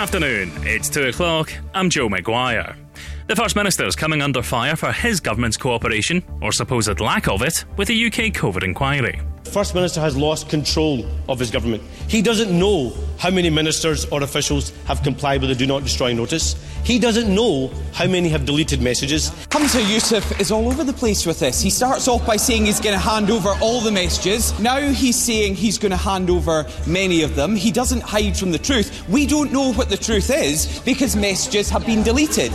afternoon. It's 2 o'clock. I'm Joe McGuire. The First Minister is coming under fire for his government's cooperation, or supposed lack of it, with the UK COVID inquiry. First Minister has lost control of his government. He doesn't know how many ministers or officials have complied with the Do Not Destroy notice. He doesn't know how many have deleted messages. Humza Yousaf is all over the place with this. He starts off by saying he's going to hand over all the messages. Now he's saying he's going to hand over many of them. He doesn't hide from the truth. We don't know what the truth is because messages have been deleted.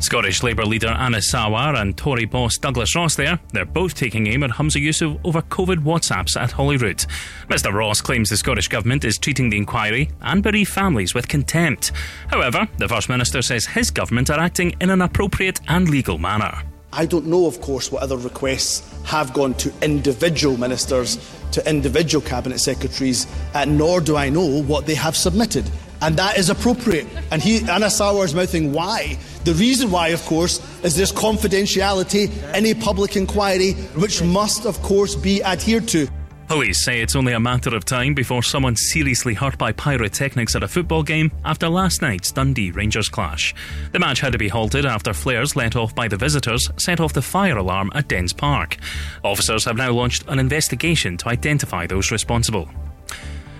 Scottish Labour leader Anas Sarwar and Tory boss Douglas Ross there, they're both taking aim at Humza Yousaf over COVID WhatsApps at Holyrood. Mr Ross claims the Scottish Government is treating the inquiry and bereaved families with contempt. However, the First Minister says his government are acting in an appropriate and legal manner. I don't know, of course, what other requests have gone to individual ministers, to individual cabinet secretaries, and nor do I know what they have submitted and that is appropriate. And he, Anas Sarwar is mouthing why. The reason why, of course, is there's confidentiality in a public inquiry, which must, of course, be adhered to. Police say it's only a matter of time before someone's seriously hurt by pyrotechnics at a football game after last night's Dundee Rangers clash. The match had to be halted after flares let off by the visitors set off the fire alarm at Dens Park. Officers have now launched an investigation to identify those responsible.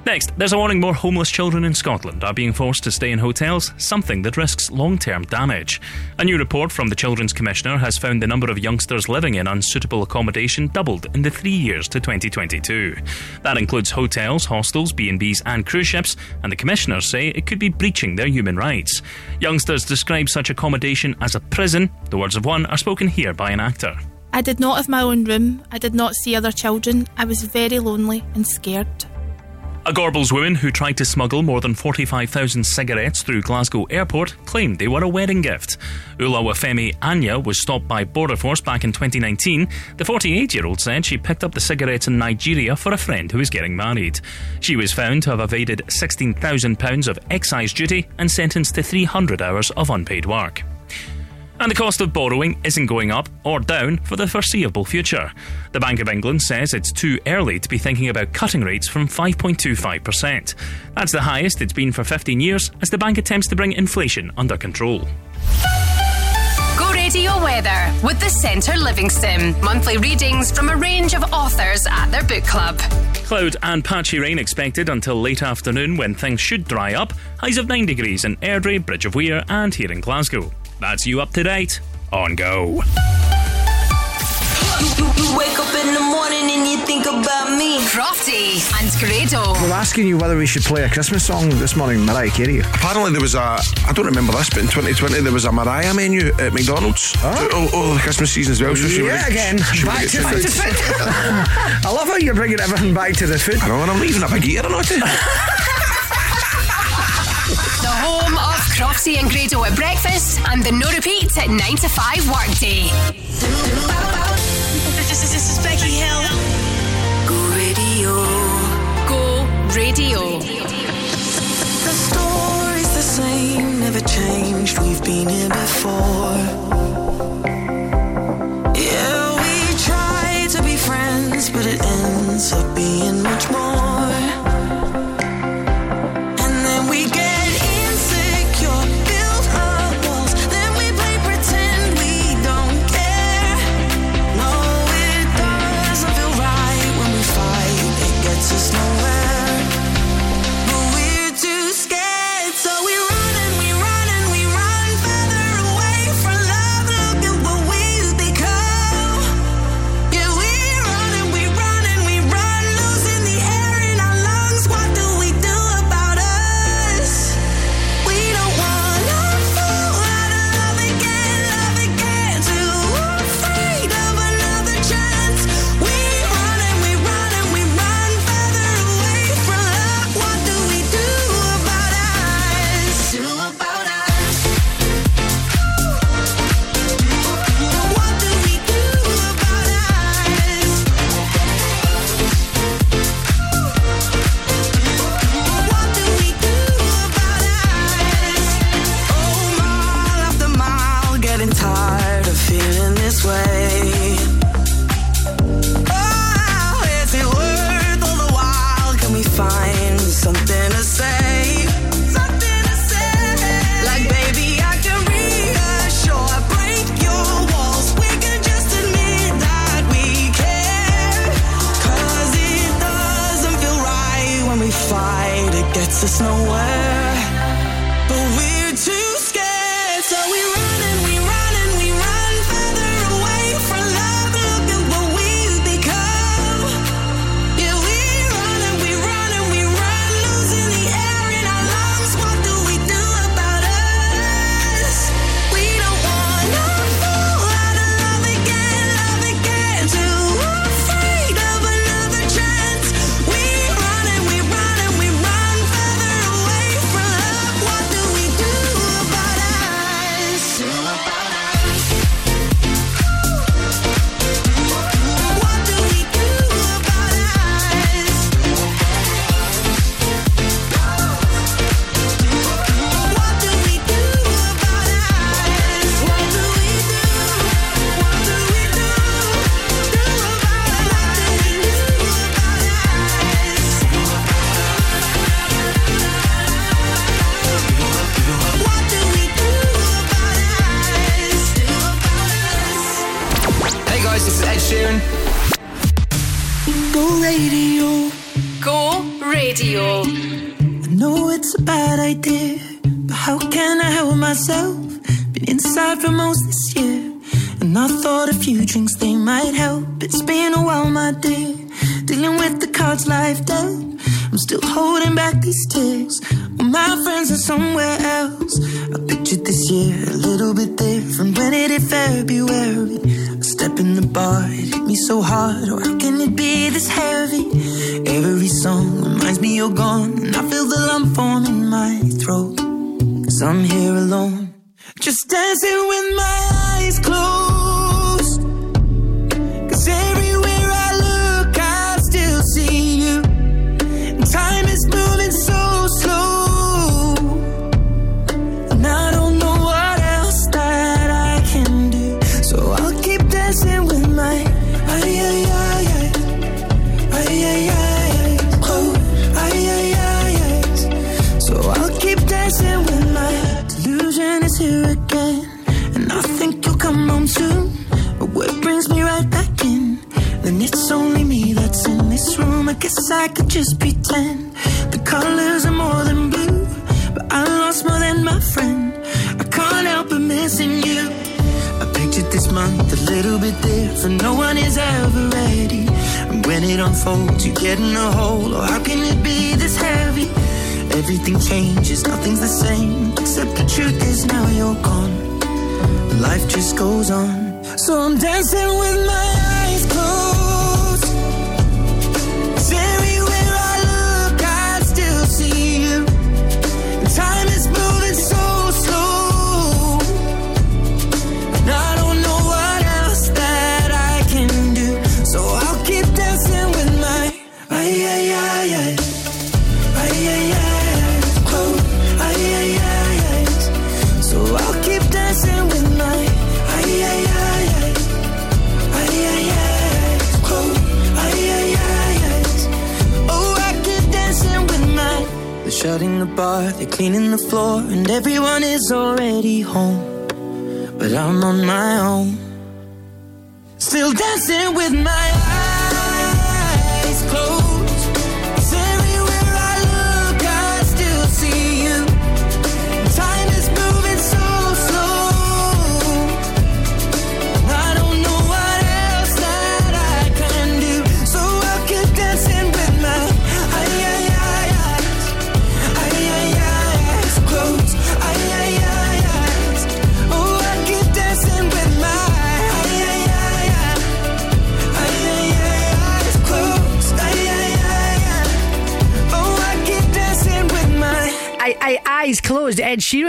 Next, there's a warning more homeless children in Scotland are being forced to stay in hotels, something that risks long term damage. A new report from the Children's Commissioner has found the number of youngsters living in unsuitable accommodation doubled in the three years to 2022. That includes hotels, hostels, B&Bs and cruise ships, and the commissioners say it could be breaching their human rights. Youngsters describe such accommodation as a prison. The words of one are spoken here by an actor. I did not have my own room. I did not see other children. I was very lonely and scared. A Gorbals woman who tried to smuggle more than 45,000 cigarettes through Glasgow airport claimed they were a wedding gift. Oluwafemi Anya was stopped by Border Force back in 2019. The 48 year old said she picked up the cigarettes in Nigeria for a friend who was getting married. She was found to have evaded £16,000 of excise duty and sentenced to 300 hours of unpaid work. And the cost of borrowing isn't going up or down for the foreseeable future. The Bank of England says it's too early to be thinking about cutting rates from 5.25%. That's the highest it's been for 15 years as the bank attempts to bring inflation under control. Go radio weather with the Centre Livingston. Monthly readings from a range of authors at their book club. Cloud and patchy rain expected until late afternoon when things should dry up. Highs of 9 degrees in Airdrie, Bridge of Weir, and here in Glasgow. That's you up to date on Go. You, you, you wake up in the morning and you think about me. Crofty and Grado. We're asking you whether we should play a Christmas song this morning, Mariah Carey. Apparently, there was a, I don't remember this, but in 2020, there was a Mariah menu at McDonald's. Oh, oh, the Christmas season as well. So she yeah, would- again, she would back get to tuned. food. I love how you're bringing everything back to the food. I know, and I'm leaving a big eater or not. The home Crofty and Grado at breakfast and the no repeat at 9 to 5 workday. This is, this is Becky Hill. Go radio. Go radio. The story's the same, never changed. We've been here before.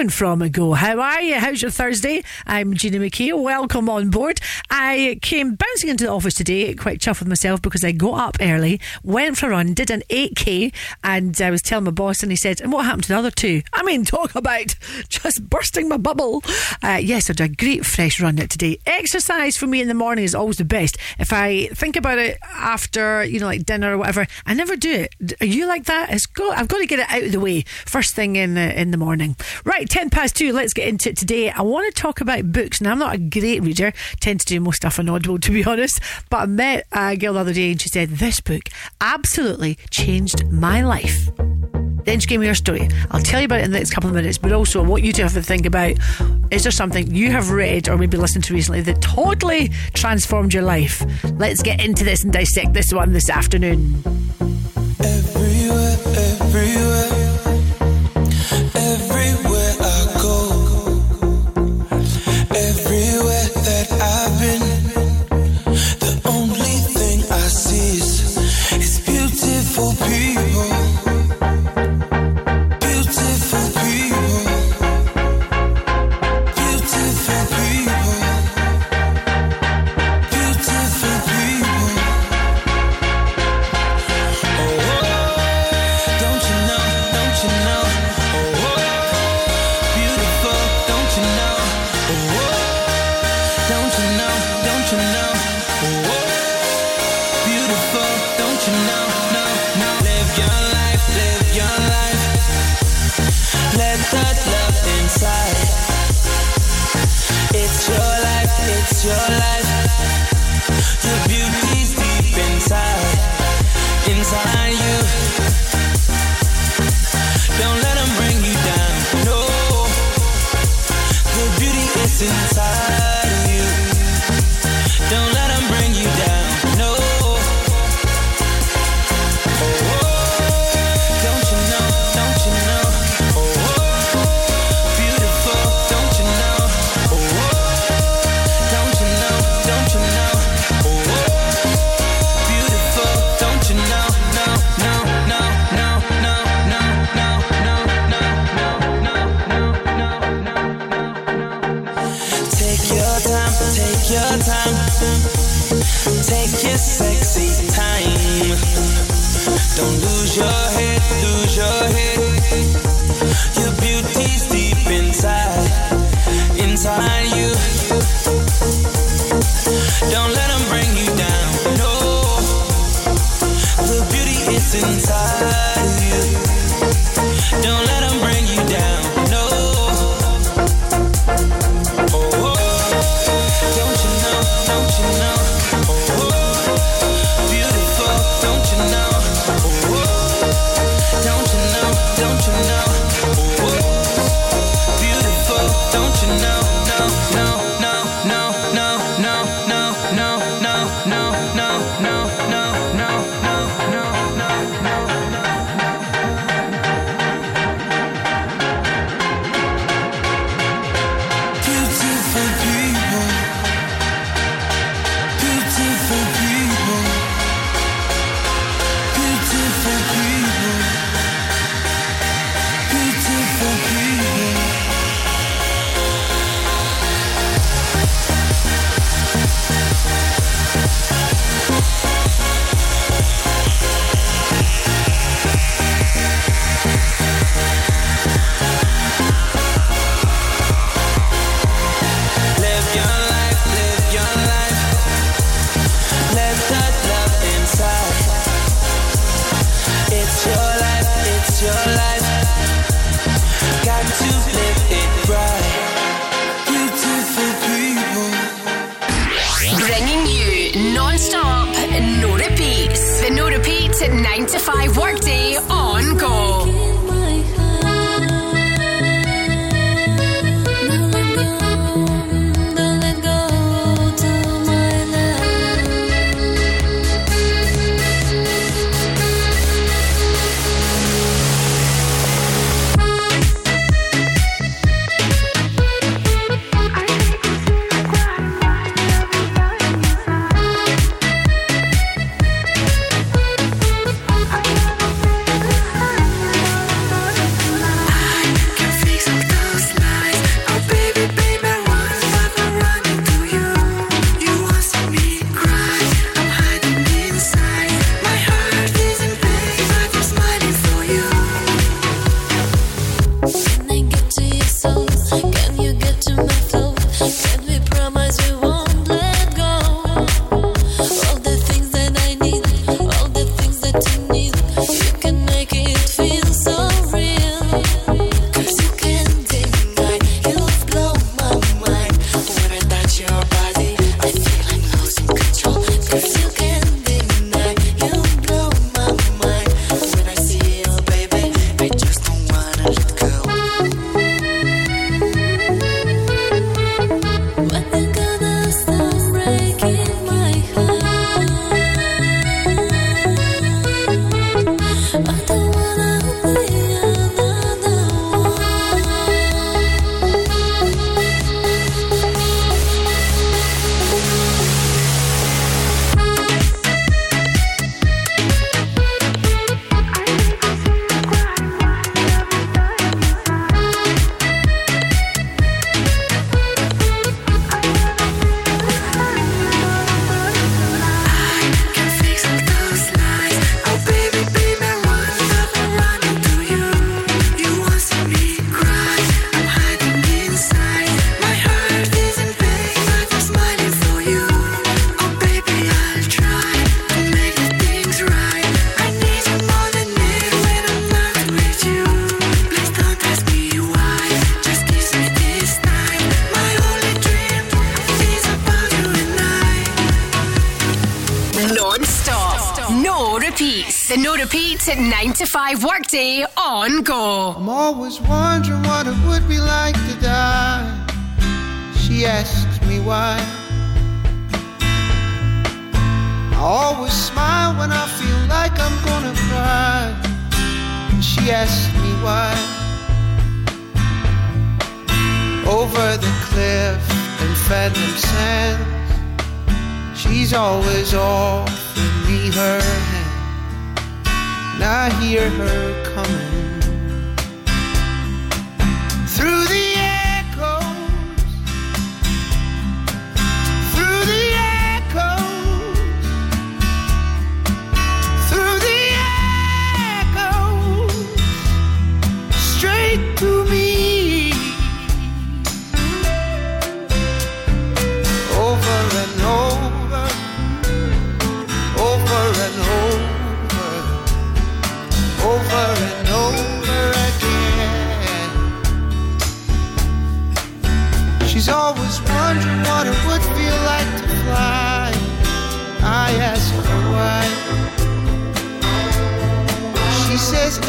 Simon from Go. How are you? How's your Thursday? I'm Gina McKie. Welcome on board. I came bouncing into the office today, quite chuffed with myself because I got up early, went for a run, did an 8K, and I was telling my boss, and he said, And what happened to the other two? I mean, talk about just bursting my bubble. Uh, yes, I did a great fresh run today. Exercise for me in the morning is always the best. If I think about it after, you know, like dinner or whatever, I never do it. Are you like that? It's go- I've got to get it out of the way first thing in the, in the morning. Right, 10 past two, let's get into it today. I want to talk about books. Now, I'm not a great reader, tend to do most stuff on Audible, to be honest, but I met a girl the other day and she said, This book absolutely changed my life. Then she gave me her story. I'll tell you about it in the next couple of minutes, but also I want you to have a think about is there something you have read or maybe listened to recently that totally transformed your life? Let's get into this and dissect this one this afternoon. Let that love inside. It's your life, it's your life. Always offering me her hand. And I hear her coming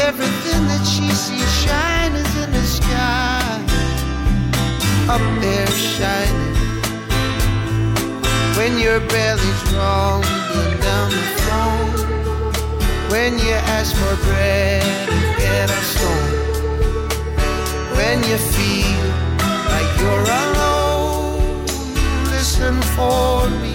everything that she sees shine is in the sky. Up there shining. When your belly's rumbling down the phone. When you ask for bread and get a stone. When you feel like you're alone, listen for me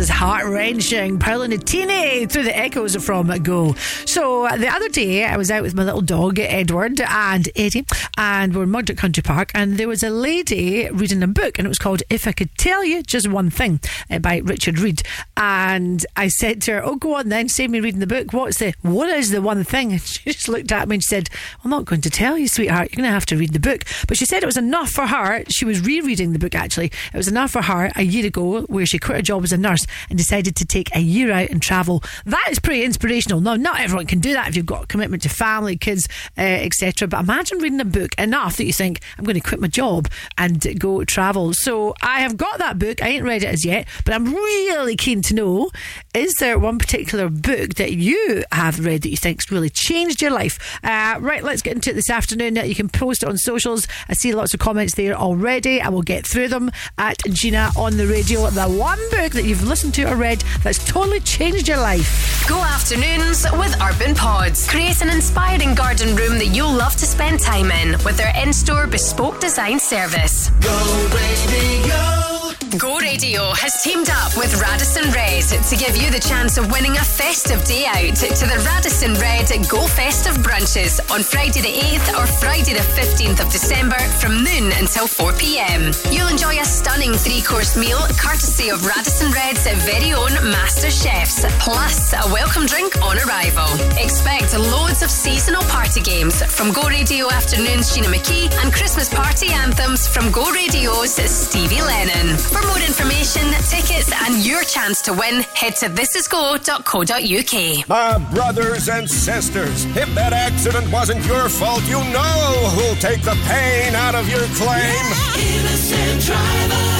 is heart wrenching. Paolo Nutini through the echoes from Go. So uh, the other day, I was out with my little dog, Edward and Eddie, and we're in Mugdock Country Park, and there was a lady reading a book, and it was called If I Could Tell You Just One Thing uh, by Richard Reed. And I said to her, Oh, go on then, save me reading the book. What's the, what is the one thing? And she just looked at me and she said, I'm not going to tell you, sweetheart. You're going to have to read the book. But she said it was enough for her. She was rereading the book actually. It was enough for her a year ago where she quit her job as a nurse and decided to take a year out and travel. That is pretty inspirational. Now, not everyone can do that if you've got a commitment to family, kids, uh, etc. But imagine reading a book enough that you think, I'm going to quit my job and go travel. So I have got that book. I ain't read it as yet, but I'm really keen to know is there one particular book that you have read that you think's really changed your life? Uh, right, let's get into it this afternoon. You can post it on socials. I see lots of comments there already. I will get through them at Gina on the radio. The one book that you've listened to or read that's totally changed your life. Go afternoons with Urban Pods. Create an inspiring garden room that you'll love to spend time in with their in store bespoke design service. Go, baby, go. Go Radio has teamed up with Radisson Red to give you the chance of winning a festive day out to the Radisson Red Go Festive brunches on Friday the 8th or Friday the 15th of December from noon until 4 pm. You'll enjoy a stunning three course meal courtesy of Radisson Red's very own master chefs, plus a welcome drink on arrival. Expect loads of seasonal party games from Go Radio Afternoon's Gina McKie and Christmas party anthems from Go Radio's Stevie Lennon. For more information, tickets, and your chance to win, head to thisisgo.co.uk. My brothers and sisters, if that accident wasn't your fault, you know who'll take the pain out of your claim. Innocent driver.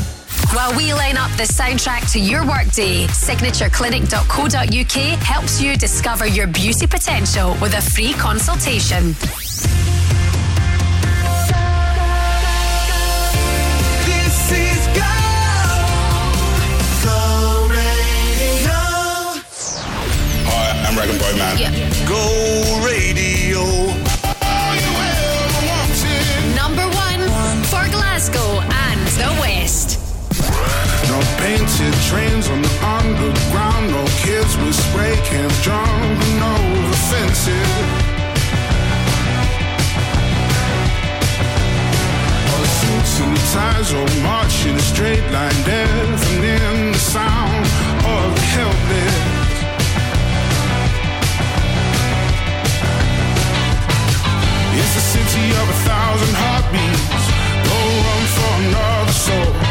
While we line up the soundtrack to your workday, signatureclinic.co.uk helps you discover your beauty potential with a free consultation. This is Go. Go Radio. Hi, I'm Rag'n'Bone Man. Go radio. Painted trains on the underground. No kids with spray cans jumping over fences. All the suits and ties all march in a straight line, deafening the sound of the helpless. It's a city of a thousand heartbeats. No room for another soul.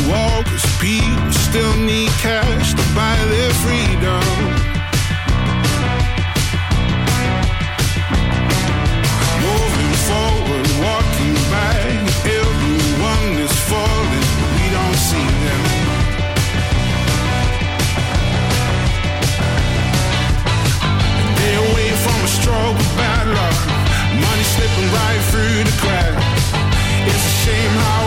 people still need cash to buy their freedom. Moving forward, walking back Everyone is falling, we don't see them. They away from a of bad luck Money slipping right through the cracks. It's a shame how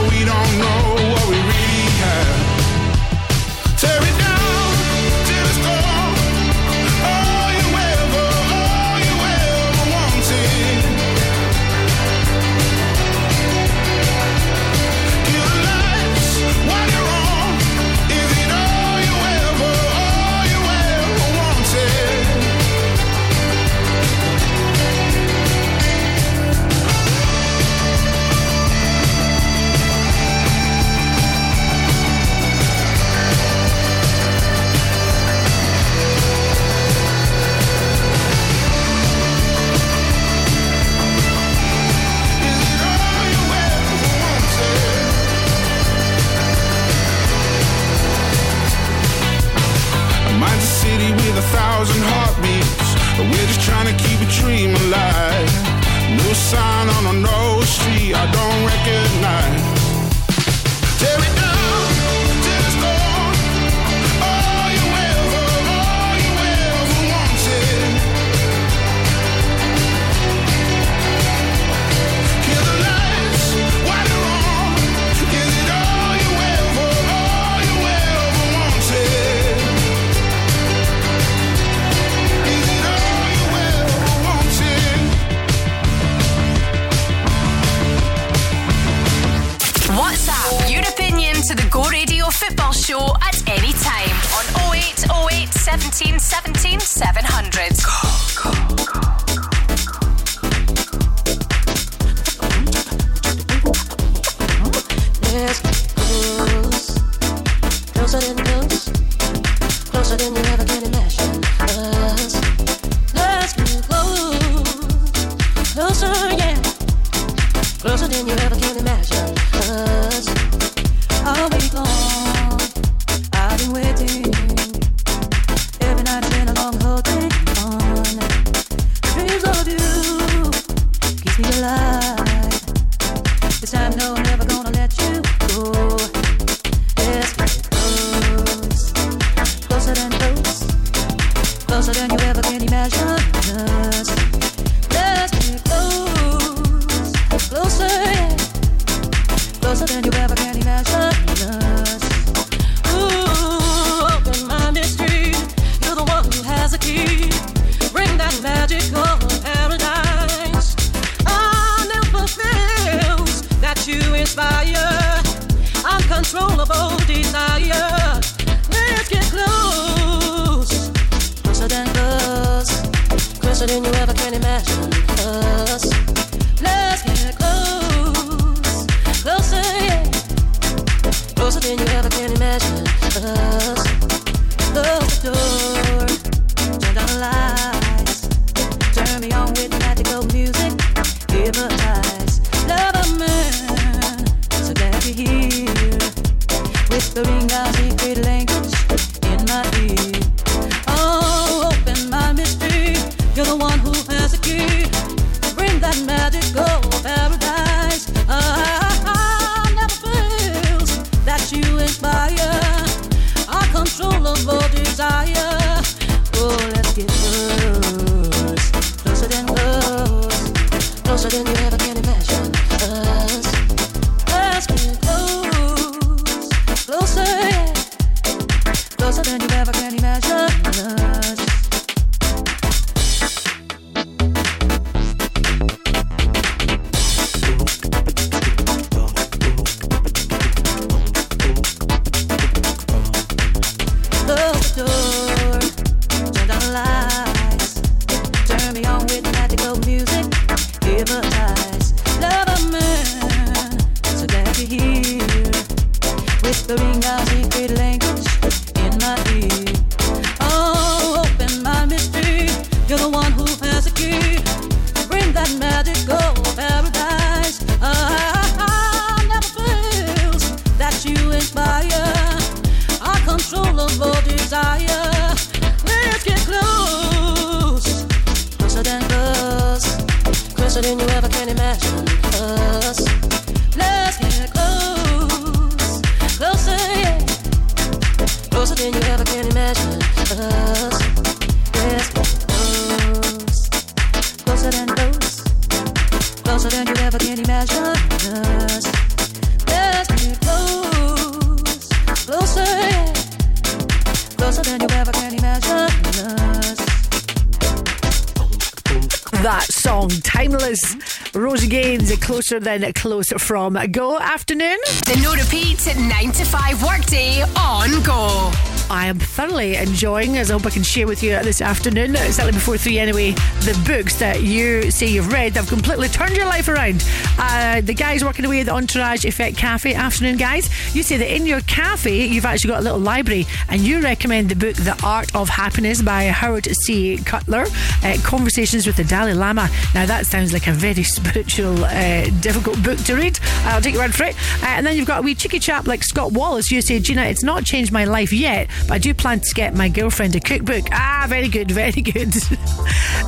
closer than close from Go. Afternoon. The no repeat 9 to 5 workday on Go. I am thoroughly enjoying, as I hope I can share with you this afternoon, slightly before three anyway, the books that you say you've read that have completely turned your life around. Uh, the guys working away at the Entourage Effect Cafe, afternoon guys, you say that in your cafe you've actually got a little library and you recommend the book The Art of Happiness by Howard C. Cutler, uh, Conversations with the Dalai Lama. Now that sounds like a very spiritual, uh, difficult book to read. I'll take your word for it. Uh, and then you've got a wee cheeky chap like Scott Wallace. You say, Gina, it's not changed my life yet, but I do plan to get my girlfriend a cookbook. Ah, very good, very good.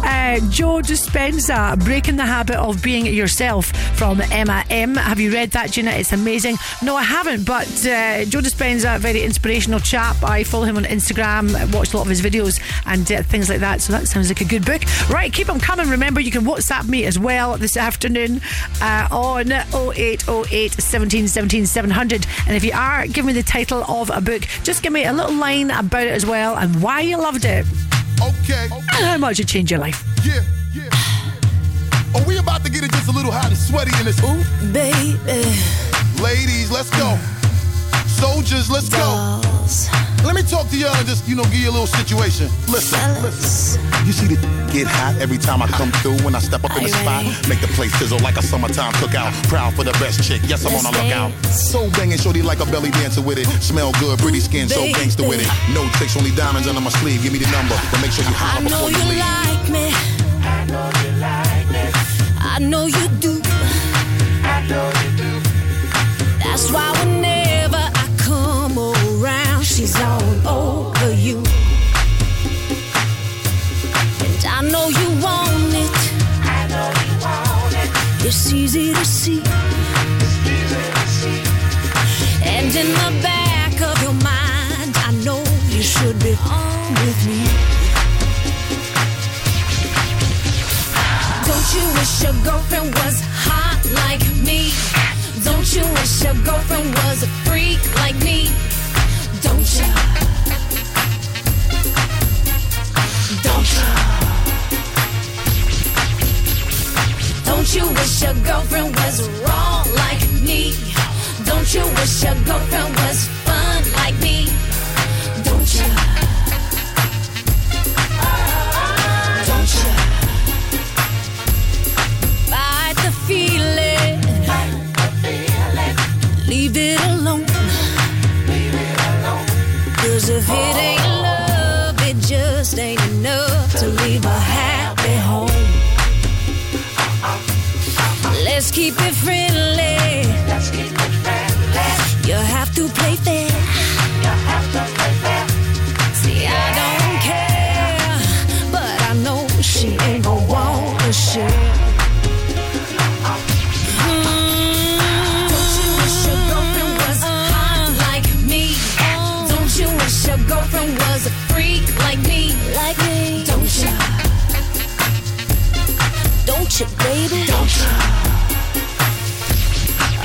uh, Joe Dispenza, Breaking the Habit of Being Yourself from Emma M. Have you read that, Gina? It's amazing. No, I haven't, but uh, Joe Dispenza, very inspirational chap. I follow him on Instagram, watch a lot of his videos and uh, things like that. So that sounds like a good book. Right, keep them coming. Remember, you can WhatsApp me as well this afternoon uh, on 0808 17 17 700. And if you are, give me the title of a book. Just give me a little line about it as well and why you loved it. Okay. And how much it changed your life. Yeah, little hot and sweaty in this? Ooh, baby. Ladies, let's go. Soldiers, let's go. Let me talk to y'all and just, you know, give you a little situation. Listen, listen. You see the get hot every time I come through when I step up in the spot. Make the place sizzle like a summertime cookout. Proud for the best chick. Yes, I'm on the lookout. So banging, shorty like a belly dancer with it. Smell good, pretty skin, so gangster with it. No tricks, only diamonds under my sleeve. Give me the number, but make sure you I holler know before you you leave. like me. I know you like me. I know you do. I know you do. That's why whenever I come around, she's all over you. And I know you want it. I know you want it. It's easy to see. And in the back of your mind, I know you should be on with me. You wish your girlfriend was hot like me? Don't you wish your girlfriend was a freak like me? Don't you? Don't you? Don't you wish your girlfriend was wrong like me? Don't you wish your girlfriend was fun like me?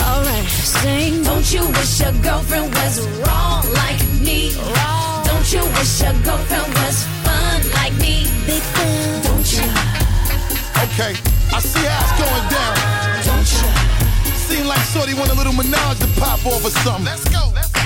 Alright, sing. Don't you wish your girlfriend was wrong like me? Wrong. Don't you wish your girlfriend was fun like me? Big fan. Don't you? Okay, I see how it's going down. Don't you? Seem like Shorty want a little menage to pop off or something. Let's go, let's go.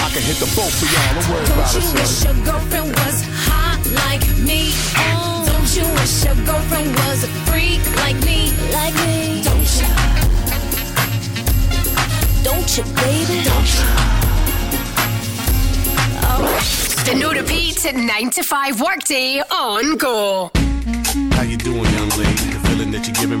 I can hit the boat for y'all. Don't worry about Don't you wish your girlfriend was hot like me? Don't you wish your girlfriend was a freak like me? Like me? Don't you? Don't you, baby? Don't you? Oh. The no repeat at 9 to 5 workday on Go. How you doing, young lady? The feeling that you're giving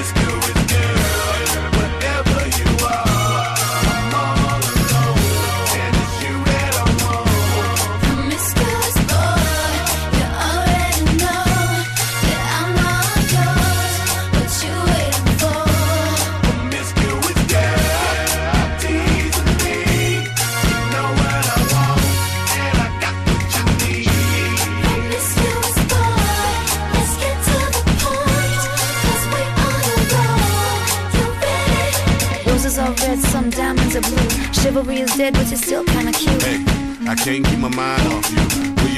Promiscuous blue. Chivalry is dead, but you're still kinda cute. Hey, I can't keep my mind off you.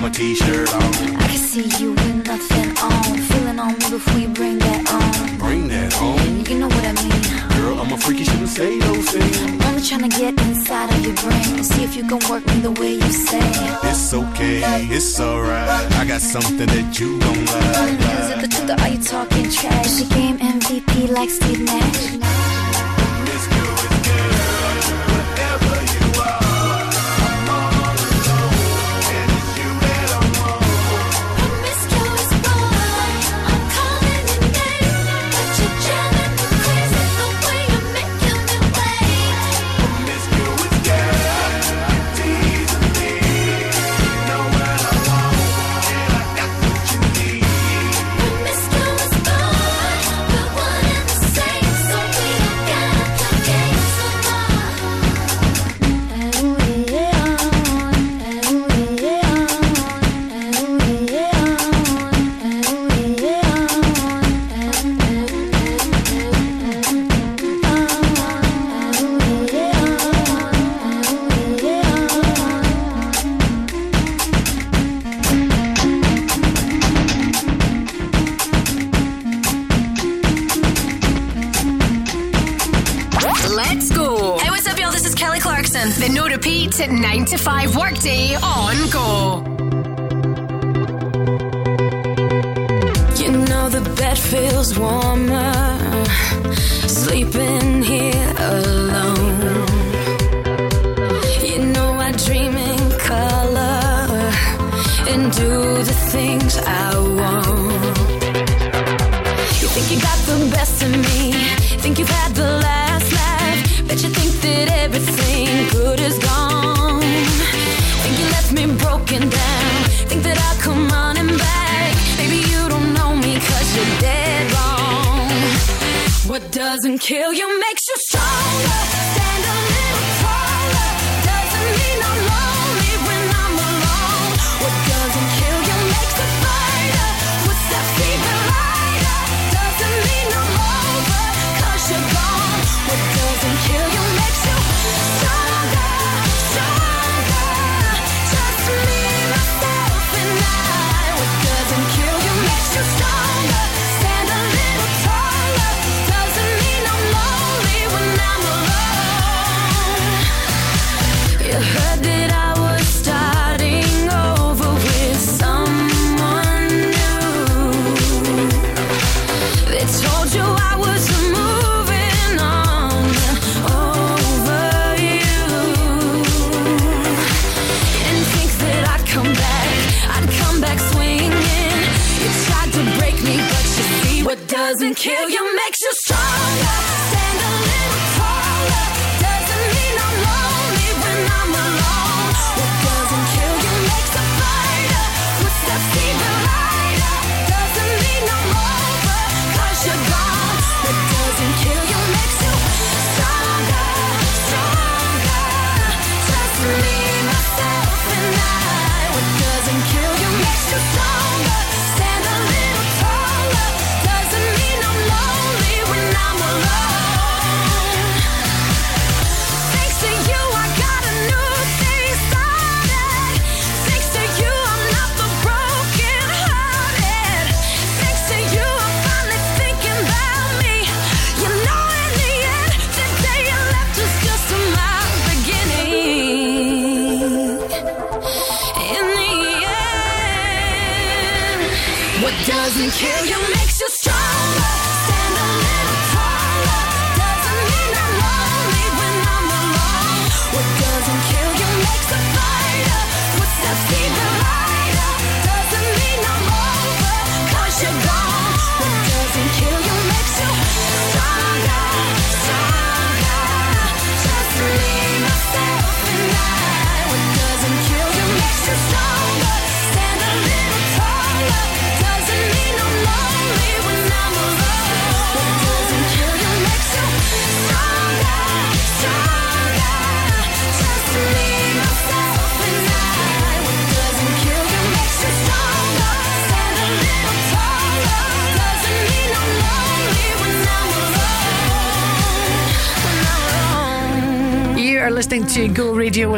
With my t-shirt on. I can see you with nothing on. Feeling on me before you bring that on. Bring that on. You know what I mean. Girl, I'm a freak, you shouldn't say those things. I'm only trying to get inside of your brain and see if you can work me the way you say. It's okay, it's alright. I got something that you don't like. Is it the truth or are you talking trash? Is the game MVP like Steve Nash?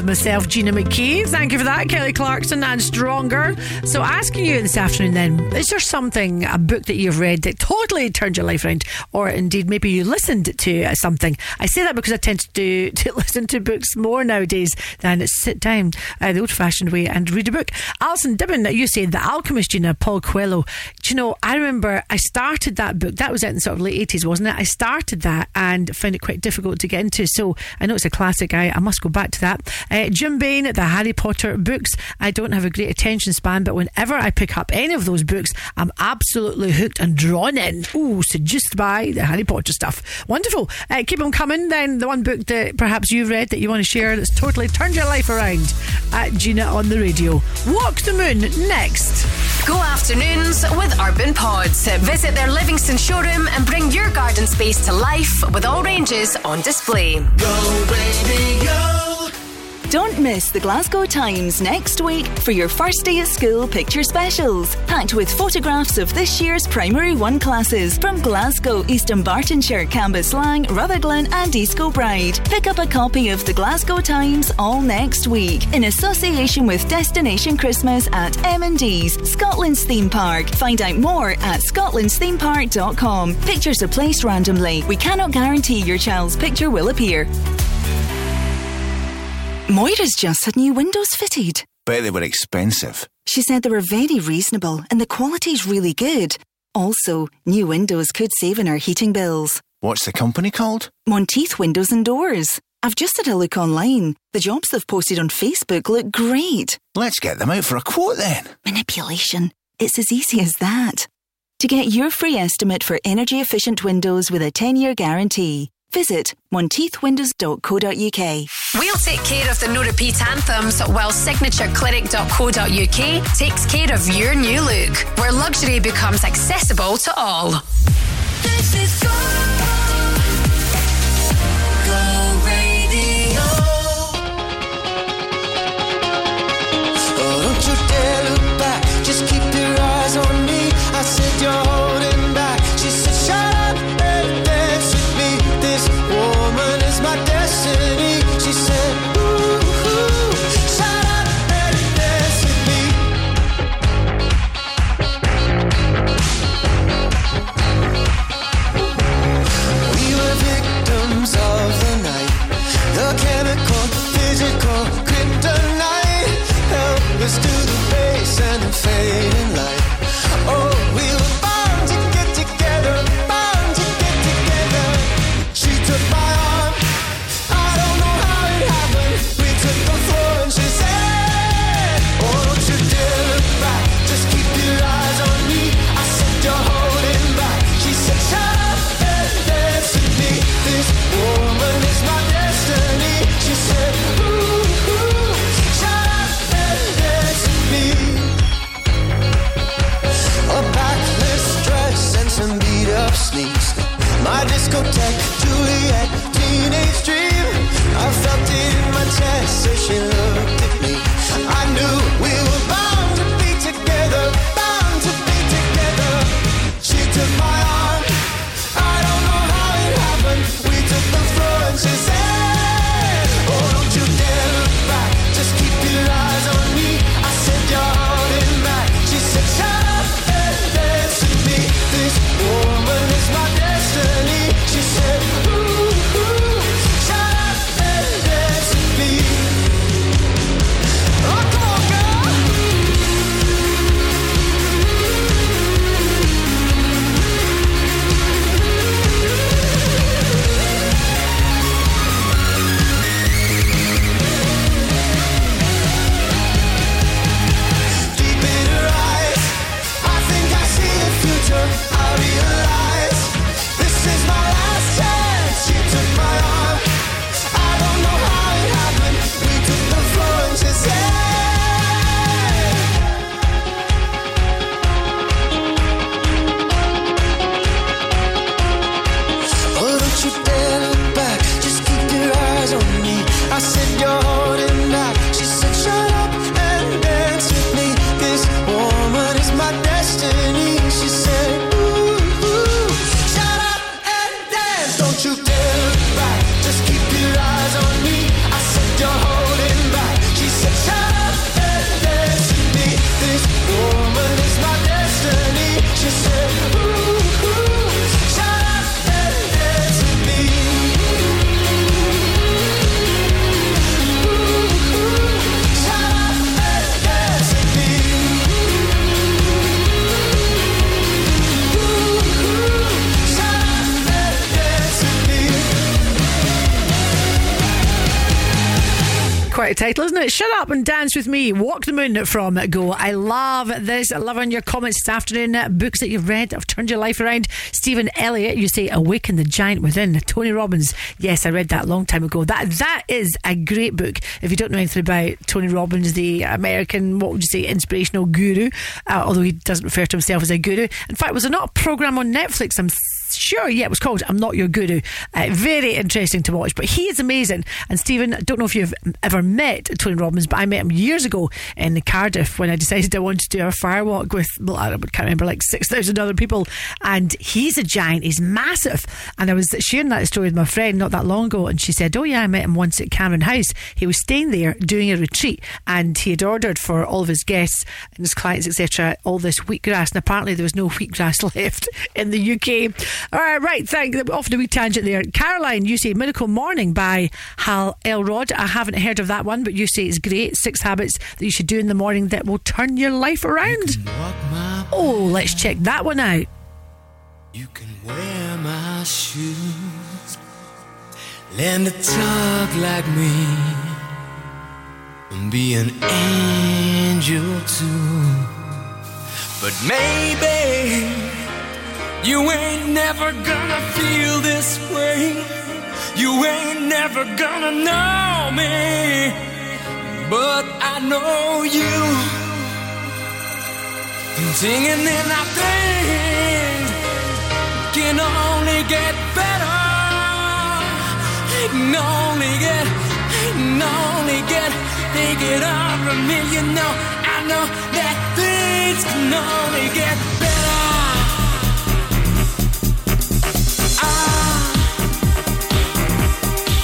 With myself, Gina McKie. Thank you for that, Kelly Clarkson and Stronger. So, asking you this afternoon then, is there something, a book that you've read that totally turned your life around, or indeed maybe you listened to something? I say that because I tend to do, to listen to books more nowadays than sit down uh, the old fashioned way and read a book. Alison Dibben, you say The Alchemist, Gina, Paul Coelho. Do you know, I remember I started that book, that was out in sort of late 80s, wasn't it? I started that and found it quite difficult to get into. So, I know it's a classic. I, I must go back to that. Uh, Jim Bain, the Harry Potter books. I don't have a great attention span, but whenever I pick up any of those books, I'm absolutely hooked and drawn in. Ooh, seduced by the Harry Potter stuff. Wonderful. Uh, keep them coming. Then the one book that perhaps you've read that you want to share that's totally turned your life around at Gina on the radio. Walk the Moon next. Go afternoons with Urban Pods. Visit their Livingston showroom and bring your garden space to life with all ranges on display. Go radio. Don't miss the Glasgow Times next week for your first day at school picture specials, packed with photographs of this year's Primary 1 classes from Glasgow, East Dunbartonshire, Cambuslang, Rutherglen, and East Kilbride. Pick up a copy of the Glasgow Times all next week in association with Destination Christmas at M&D's, Scotland's theme park. Find out more at scotlandsthemepark.com. Pictures are placed randomly. We cannot guarantee your child's picture will appear. Moira's just had new windows fitted. Bet they were expensive. She said they were very reasonable and the quality's really good. Also, new windows could save in our heating bills. What's the company called? Monteith Windows and Doors. I've just had a look online. The jobs they've posted on Facebook look great. Let's get them out for a quote then. Manipulation. It's as easy as that. To get your free estimate for energy efficient windows with a 10 year guarantee, visit monteithwindows.co.uk. We'll take care of the no repeat anthems while signatureclinic.co.uk takes care of your new look, where luxury becomes accessible to all. This is Go, Go Radio. Oh, Us to the base and the fading My discotheque, Juliet, with me. Walk the moon from Go. I love this. I love on your comments this afternoon. Books that you've read have turned your life around. Stephen Elliott, you say Awaken the Giant Within. Tony Robbins. Yes, I read that a long time ago. That that is a great book. If you don't know anything about Tony Robbins, the American, what would you say, inspirational guru, uh, although he doesn't refer to himself as a guru. In fact, was there not a program on Netflix? I'm sure. Yeah, it was called I'm Not Your Guru. Uh, very interesting to watch. But he is amazing. And Stephen, I don't know if you've ever met Tony Robbins, but I met him years ago in Cardiff when I decided I wanted to do a firewalk with, well, I can't remember, like 6,000 other people. And he's a giant, he's massive. And I was sharing that story with my friend not that long ago, and she said, Oh, yeah, I met him once at Cameron House. He was staying there doing a retreat, and he had ordered for all of his guests and his clients, etc., all this wheatgrass. And apparently, there was no wheatgrass left in the UK. All right, right, thank you. Off the wee tangent there. Caroline, you say Miracle Morning by Hal Elrod. I haven't heard of that one, but you say it's great. Six habits that you should do in the morning that will turn your life around. Oh, let's check that one out. You can wear my shoes, learn to talk like me, and be an angel too. But maybe you ain't never gonna feel this way. You ain't never gonna know me, but I know you. Singing in our things can only get better. Can only get, can only get, it all from me. You know, I know that things can only get better. I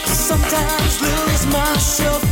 sometimes lose myself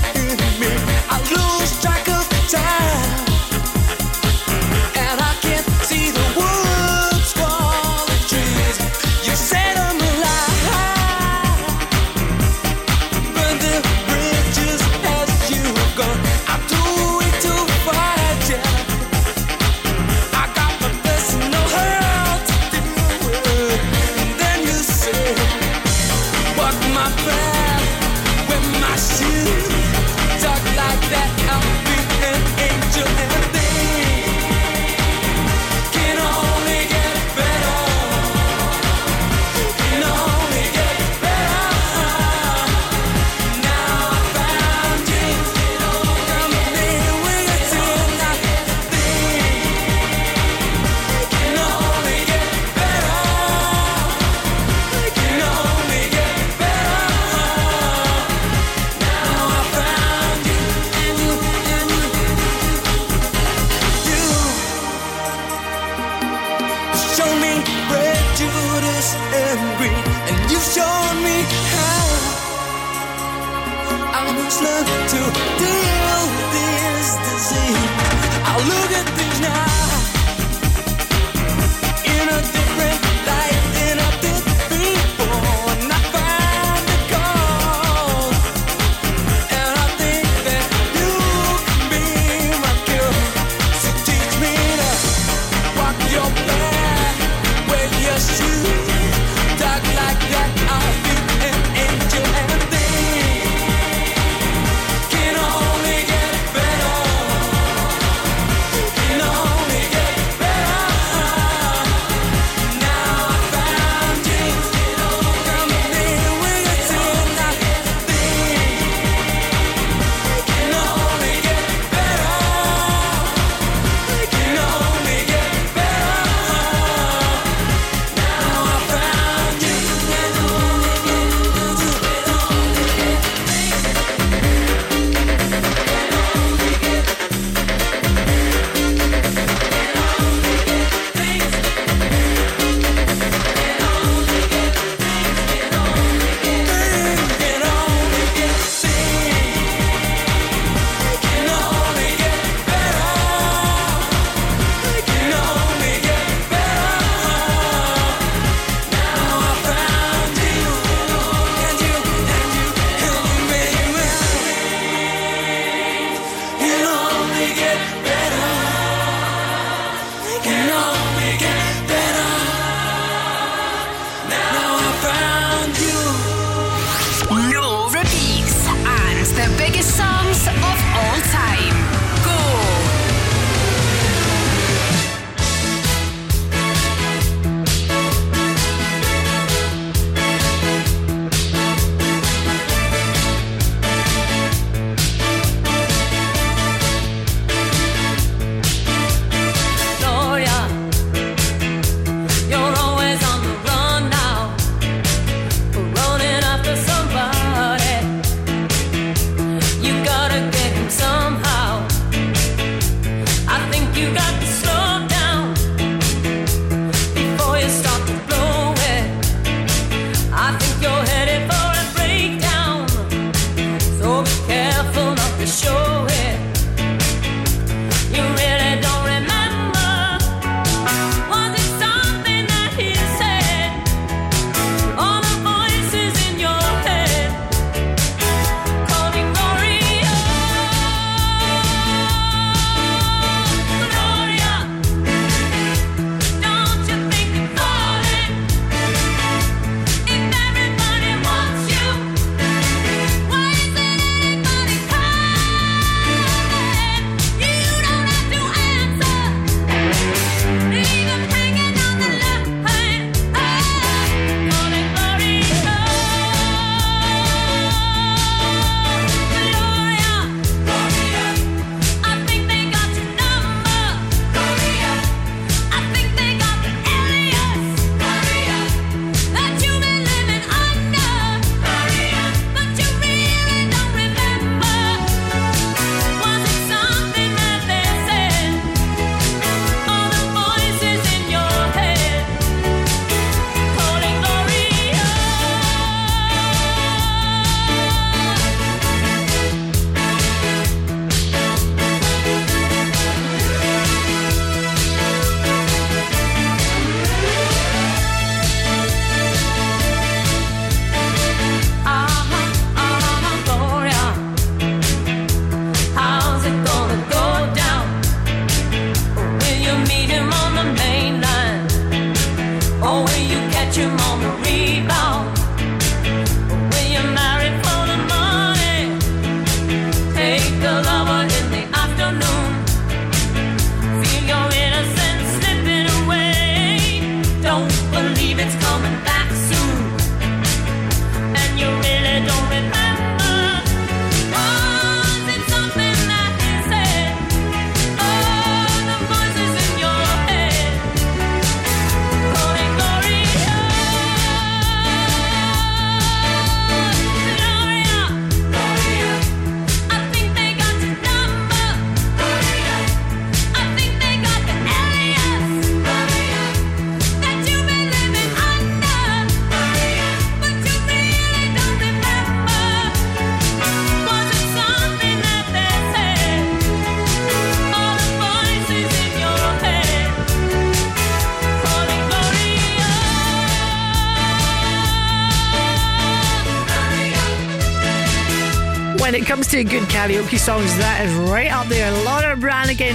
karaoke songs, that is right up there. Laura Branigan,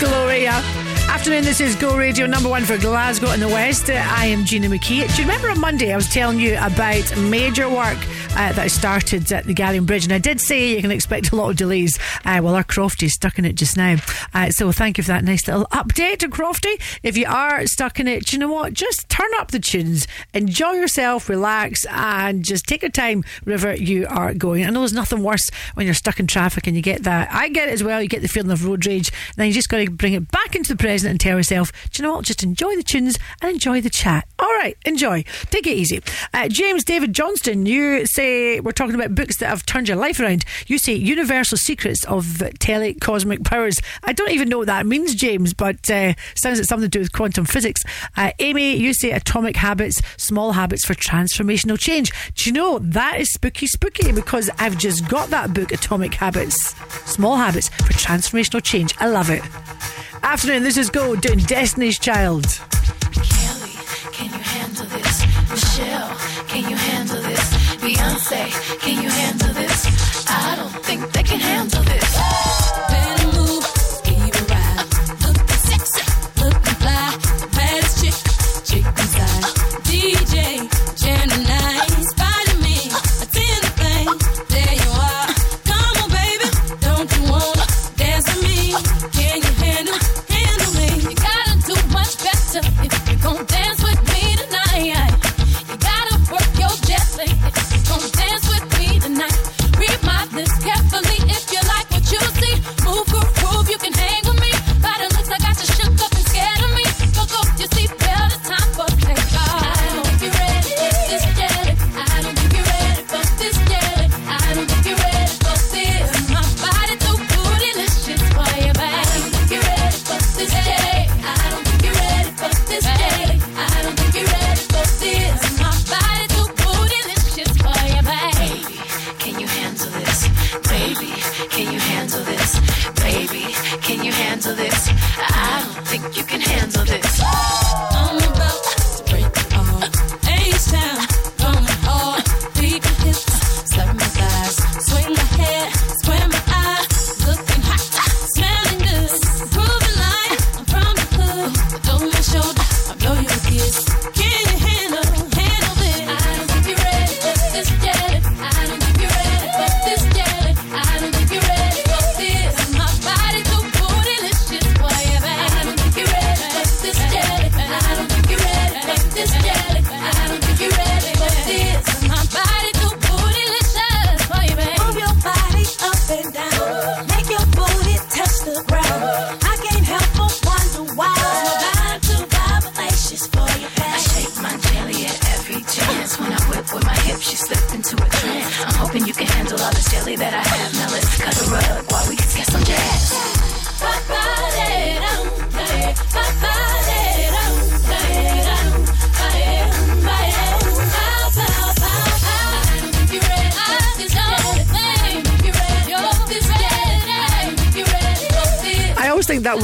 Gloria. Afternoon, this is Go Radio number one for Glasgow and the West. I am Gina McKie. Do you remember on Monday I was telling you about major work uh, that I started at the Galleon Bridge? And I did say you can expect a lot of delays. Uh, well, our Crofty is stuck in it just now. Uh, so thank you for that nice little update to Crofty. If you are stuck in it, do you know what? Just turn up the tunes, enjoy yourself, relax, and just take your time wherever you are going. I know there's nothing worse when you're stuck in traffic and you get that. I get it as well. You get the feeling of road rage. and Then you just got to bring it back into the present and tell yourself, do you know what? Just enjoy the tunes and enjoy the chat. Right, enjoy. Take it easy. Uh, James David Johnston, you say we're talking about books that have turned your life around. You say Universal Secrets of Telecosmic Powers. I don't even know what that means, James, but uh, sounds like something to do with quantum physics. Uh, Amy, you say Atomic Habits, Small Habits for Transformational Change. Do you know that is spooky, spooky because I've just got that book, Atomic Habits, Small Habits for Transformational Change. I love it. Afternoon, this is Go doing Destiny's Child. Beyonce, can you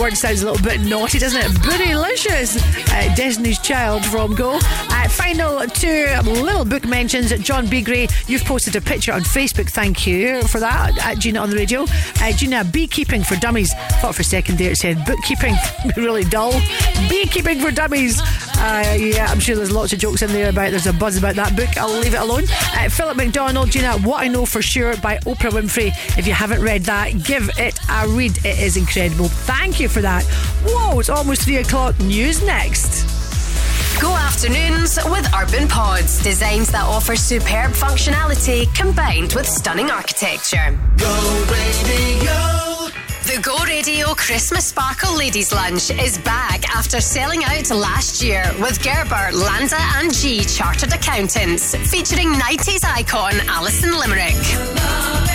word sounds a little bit naughty, doesn't it? Bootylicious. Uh, Destiny's Child from Go. Uh, final two little book mentions. John Beagray, you've posted a picture on Facebook. Thank you for that. At Gina on the radio. Uh, Gina, beekeeping for dummies. Thought for a second there it said bookkeeping. really dull. Beekeeping for dummies. Uh, yeah, I'm sure there's lots of jokes in there about. There's a buzz about that book. I'll leave it alone. Uh, Philip McDonald, Gina, What I Know for Sure by Oprah Winfrey. If you haven't read that, give it a read. It is incredible. Thank you for that. Whoa, it's almost three o'clock. News next. Go afternoons with Urban Pods, designs that offer superb functionality combined with stunning architecture. Go radio. The Go Radio Christmas Sparkle Ladies Lunch is back after selling out last year with Gerber, Landa and Gee Chartered Accountants, featuring 90s icon Alison Limerick.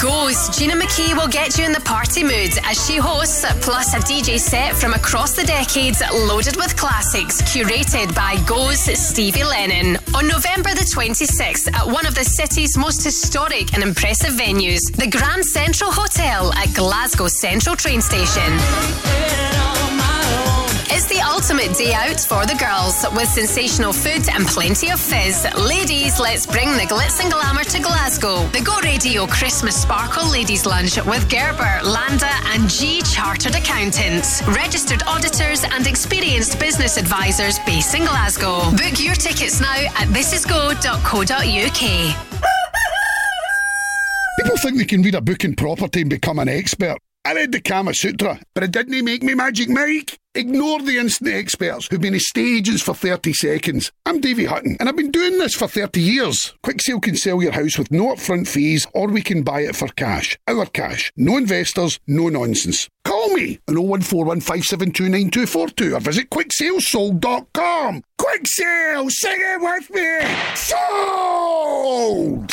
Goes, Gina McKie will get you in the party mood as she hosts, plus a DJ set from across the decades loaded with classics curated by Go's Stevie Lennon on November the 26th at one of the city's most historic and impressive venues, the Grand Central Hotel at Glasgow Central Train Station. It's the ultimate day out for the girls with sensational food and plenty of fizz. Ladies, let's bring the glitz and glamour to Glasgow. The Go Radio Christmas Sparkle Ladies Lunch with Gerber, Landa, and Gee Chartered Accountants, registered auditors, and experienced business advisors based in Glasgow. Book your tickets now at thisisgo.co.uk. People think they can read a book in property and become an expert. I read the Kama Sutra, but it didn't make me Magic Mike. Ignore the instant experts who've been in stages for 30 seconds. I'm Davey Hutton, and I've been doing this for 30 years. Quick Sale can sell your house with no upfront fees, or we can buy it for cash. Our cash. No investors, no nonsense. Call me on 01415729242 or visit quicksalesold.com. Quicksale, sing it with me! Sold!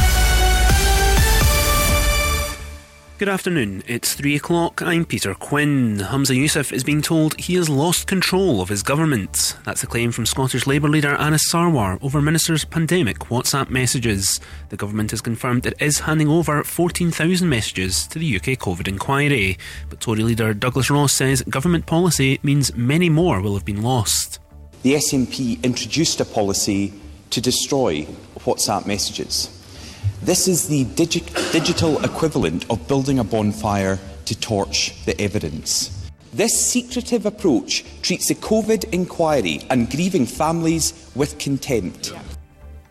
Good afternoon. It's three o'clock. I'm Peter Quinn. Humza Yousaf is being told he has lost control of his government. That's a claim from Scottish Labour leader Anas Sarwar over Minister's pandemic WhatsApp messages. The government has confirmed it is handing over 14,000 messages to the UK COVID inquiry. But Tory leader Douglas Ross says government policy means many more will have been lost. The SNP introduced a policy to destroy WhatsApp messages. This is the digi- digital equivalent of building a bonfire to torch the evidence. This secretive approach treats the COVID inquiry and grieving families with contempt.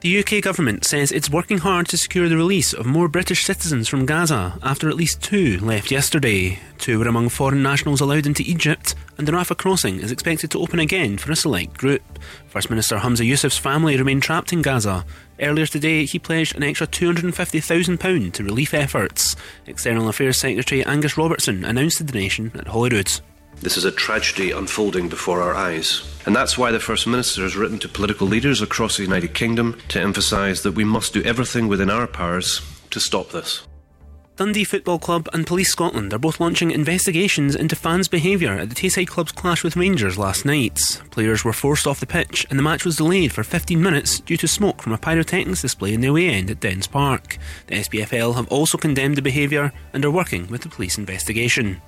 The UK government says it's working hard to secure the release of more British citizens from Gaza after at least two left yesterday. Two were among foreign nationals allowed into Egypt, and the Rafah crossing is expected to open again for a select group. First Minister Humza Yousaf's family remain trapped in Gaza. Earlier today, he pledged an extra £250,000 to relief efforts. External Affairs Secretary Angus Robertson announced the donation at Holyrood. This is a tragedy unfolding before our eyes. And that's why the First Minister has written to political leaders across the United Kingdom to emphasise that we must do everything within our powers to stop this. Dundee Football Club and Police Scotland are both launching investigations into fans' behaviour at the Tayside Club's clash with Rangers last night. Players were forced off the pitch and the match was delayed for 15 minutes due to smoke from a pyrotechnics display in the away end at Dens Park. The SPFL have also condemned the behaviour and are working with the police investigation.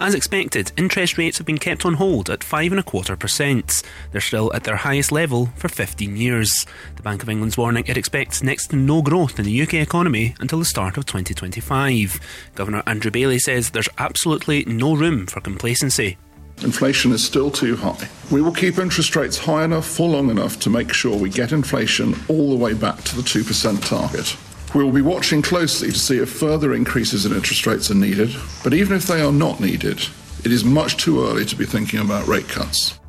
As expected, interest rates have been kept on hold at five and a quarter percent. They're still at their highest level for 15 years. The Bank of England's warning it expects next to no growth in the UK economy until the start of 2025. Governor Andrew Bailey says there's absolutely no room for complacency. Inflation is still too high. We will keep interest rates high enough for long enough to make sure we get inflation all the way back to the 2% target. We will be watching closely to see if further increases in interest rates are needed, but even if they are not needed, it is much too early to be thinking about rate cuts.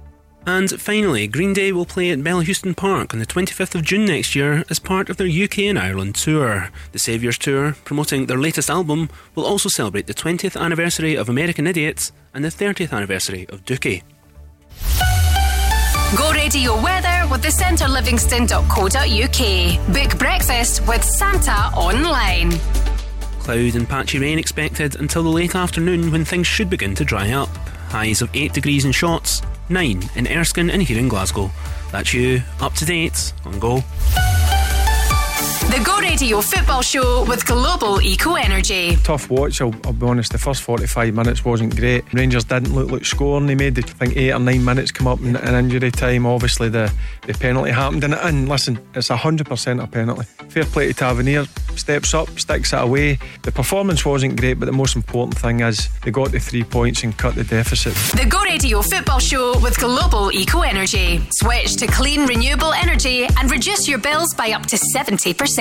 And finally, Green Day will play at Bellahouston Park on the 25th of June next year as part of their UK and Ireland tour. The Saviours Tour, promoting their latest album, will also celebrate the 20th anniversary of American Idiots and the 30th anniversary of Dookie. Go radio weather with the centrelivingston.co.uk. Book breakfast with Santa online. Cloud and patchy rain expected until the late afternoon when things should begin to dry up. Highs of 8 degrees in Shotts, 9 in Erskine and here in Glasgow. That's you, up to date on Go. The Go Radio Football Show with Global Eco Energy. Tough watch, I'll, I'll be honest. The first 45 minutes wasn't great. Rangers didn't look like scoring. They made, I think, eight or nine minutes come up in, in injury time. Obviously, the, the penalty happened. And, and listen, it's 100% a penalty. Fair play to Tavernier. Steps up, sticks it away. The performance wasn't great, but the most important thing is they got the three points and cut the deficit. The Go Radio Football Show with Global Eco Energy. Switch to clean, renewable energy and reduce your bills by up to 70%.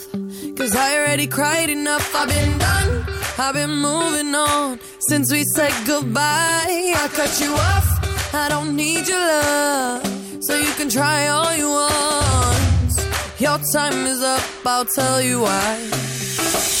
Cause I already cried enough. I've been done. I've been moving on since we said goodbye. I cut you off. I don't need your love. So you can try all you want. Your time is up. I'll tell you why.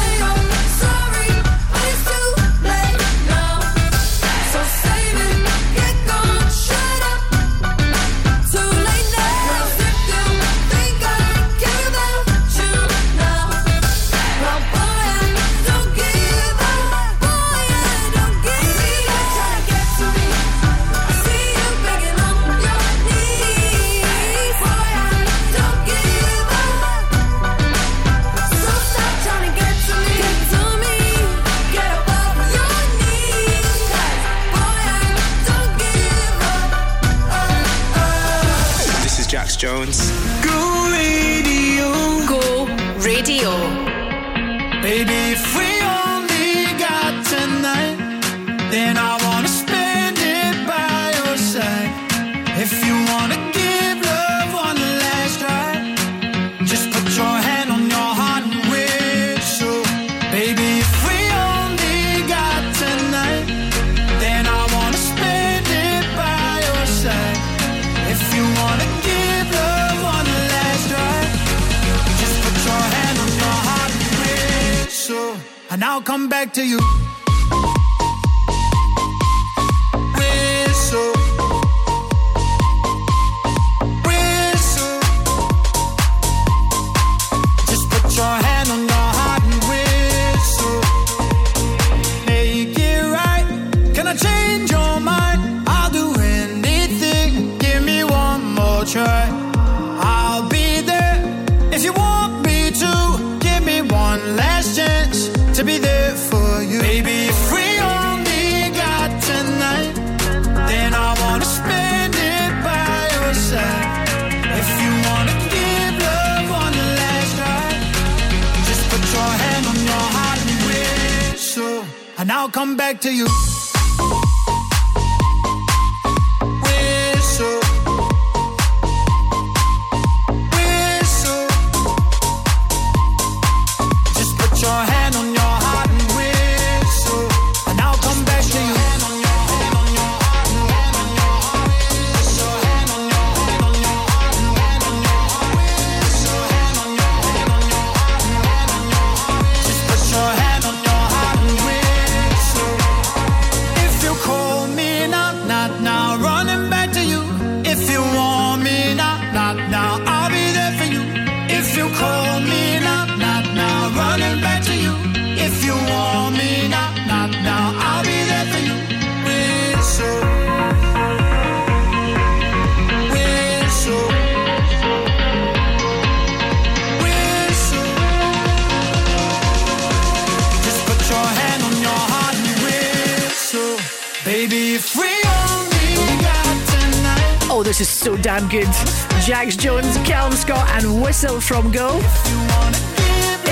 Whistle from Go.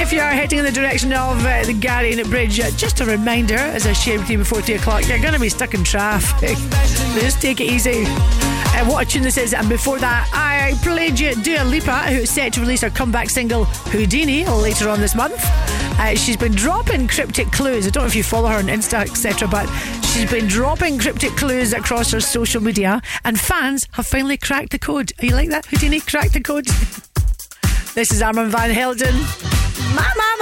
If you are heading in the direction of uh, the Gary Bridge, uh, just a reminder, as I shared with you before 2 o'clock, you're going to be stuck in traffic. just take it easy. Uh, what a tune this is. And before that, I played you Dua Lipa, who is set to release her comeback single Houdini later on this month. Uh, she's been dropping cryptic clues. I don't know if you follow her on Insta, etc., but she's been dropping cryptic clues across her social media, and fans have finally cracked the code. Are you like that, Houdini? Cracked the code? this is Armand Van Helden. My,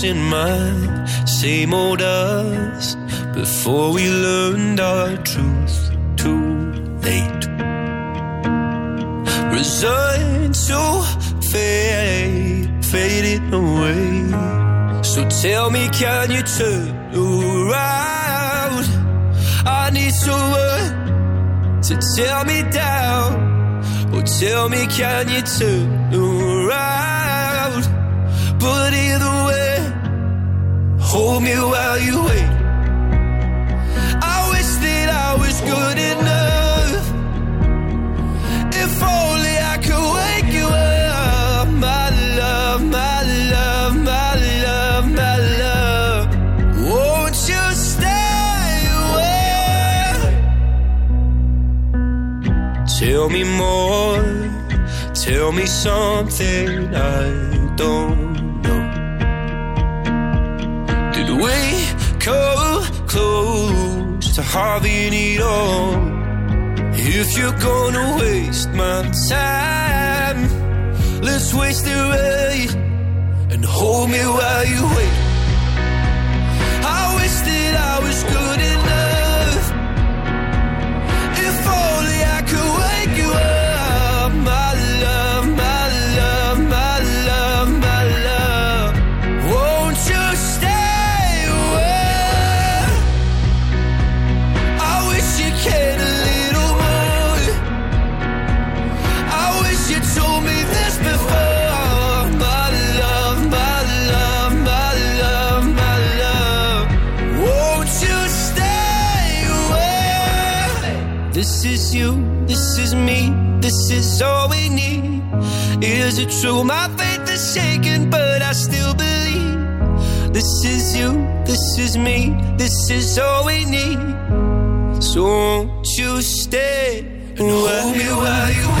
Missing my same old us before we learned our truth too late. Resigned to fade, fading away. So tell me, can you turn around? I need someone to tear me down. Oh, tell me, can you turn around? Hold me while you wait. I wish that I was good enough. If only I could wake you up, my love, my love, my love, my love. Won't you stay away? Tell me more, tell me something I don't it all? If you're gonna waste my time, Let's waste it right and hold me while you wait. This is you, this is me, this is all we need. Is it true? My faith is shaken, but I still believe. This is you, this is me, this is all we need. So won't you stay and hold me while you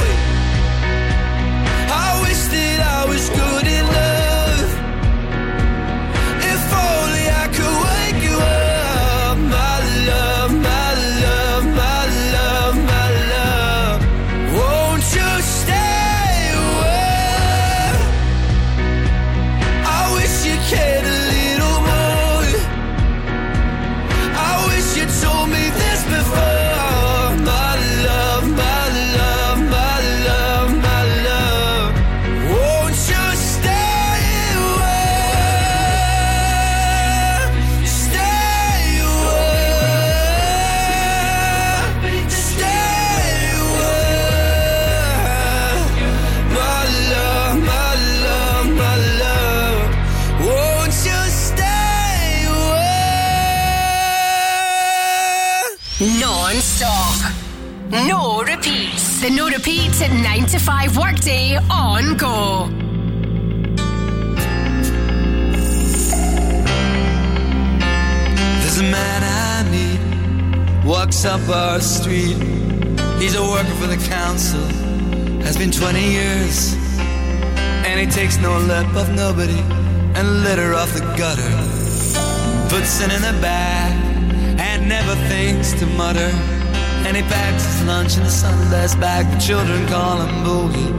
at 9 to 5 workday on go. There's a man I meet, walks up our street. He's a worker for the council, has been 20 years. And he takes no lip of nobody and litter off the gutter. Puts it in the bag and never thinks to mutter. And he packs his lunch in a Sunday's bag. The children call him Boogie.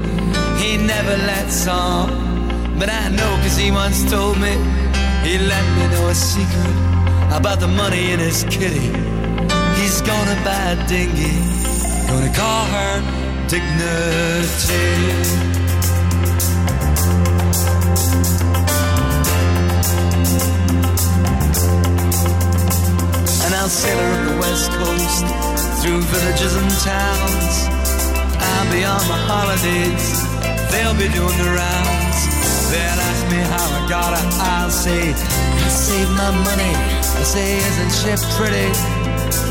He never lets on, but I know cause he once told me. He let me know a secret about the money in his kitty. He's gonna buy a dinghy, gonna call her Dignity. And I'll sail her up the west coast through villages and towns. I'll be on my holidays, they'll be doing the rounds. They'll ask me how I got it, I'll say, I saved my money. I say, isn't she pretty?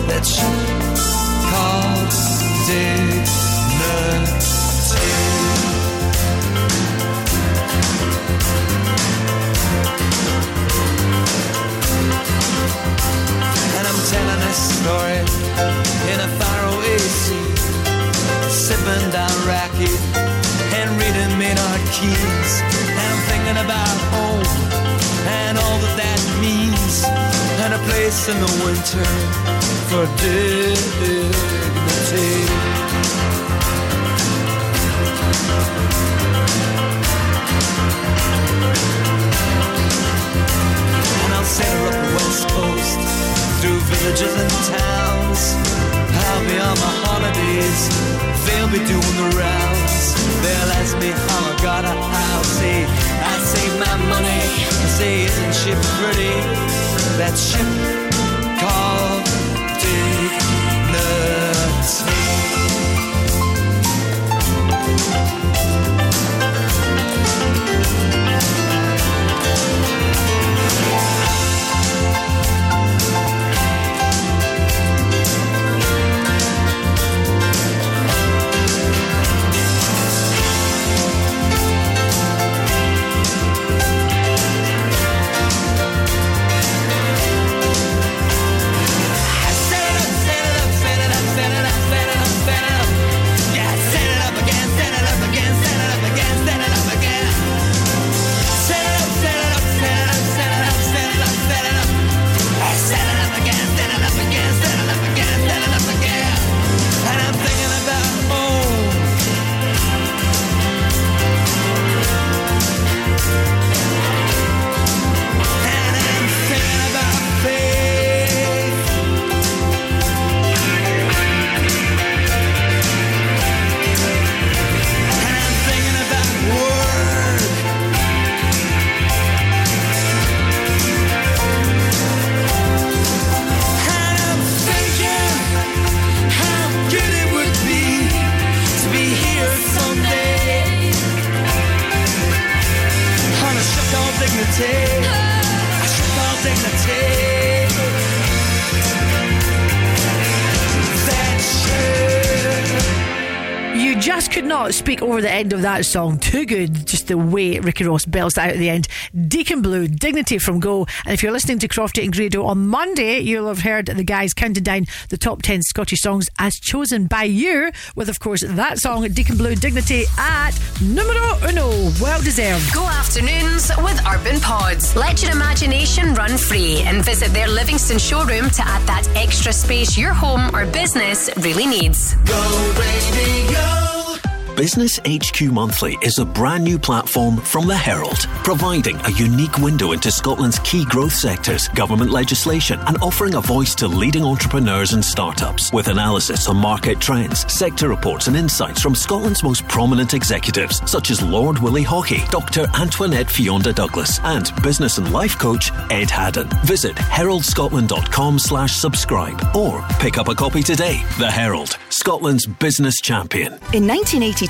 That ship called Dignity. And I'm telling this story in a faraway sea, sipping down raki and reading Maynard Keynes. And I'm thinking about home and all that that means, and a place in the winter for dignity. And I'll sail up the west coast through villages and towns. I'll be on my holidays, they'll be doing the rounds. They'll ask me how I got it, I'll say I saved my money. I say, isn't she pretty? That ship called You just could not speak over the end of that song. Too good, just the way Ricky Ross belts out at the end. Deacon Blue, Dignity from Go. And if you're listening to Crofty and Grado on Monday, you'll have heard the guys counting down the top 10 Scottish songs as chosen by you, with, of course, that song, Deacon Blue, Dignity, at numero uno. Well deserved. Go afternoons with Urban Pods. Let your imagination run free and visit their Livingston showroom to add that extra space your home or business really needs. Go radio. Business HQ Monthly is a brand new platform from the Herald, providing a unique window into Scotland's key growth sectors, government legislation, and offering a voice to leading entrepreneurs and startups with analysis on market trends, sector reports, and insights from Scotland's most prominent executives, such as Lord Willie Haughey, Dr. Antoinette Fionda Douglas, and business and life coach Ed Haddon. Visit heraldscotland.com slash subscribe or pick up a copy today. The Herald, Scotland's business champion. In 1982,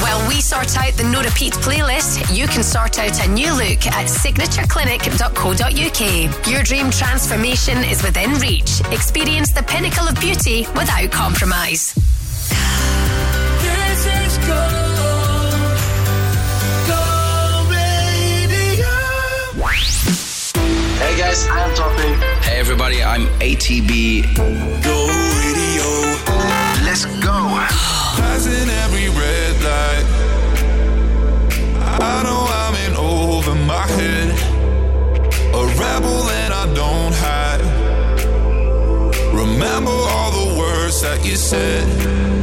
While we sort out the no repeat playlist, you can sort out a new look at signatureclinic.co.uk. Your dream transformation is within reach. Experience the pinnacle of beauty without compromise. This is Go. Go radio. Hey guys, I'm Topic. Hey everybody, I'm ATB. Go radio. Let's go. Passing every red light. I know I'm in over my head. A rebel and I don't hide. Remember all the words that you said.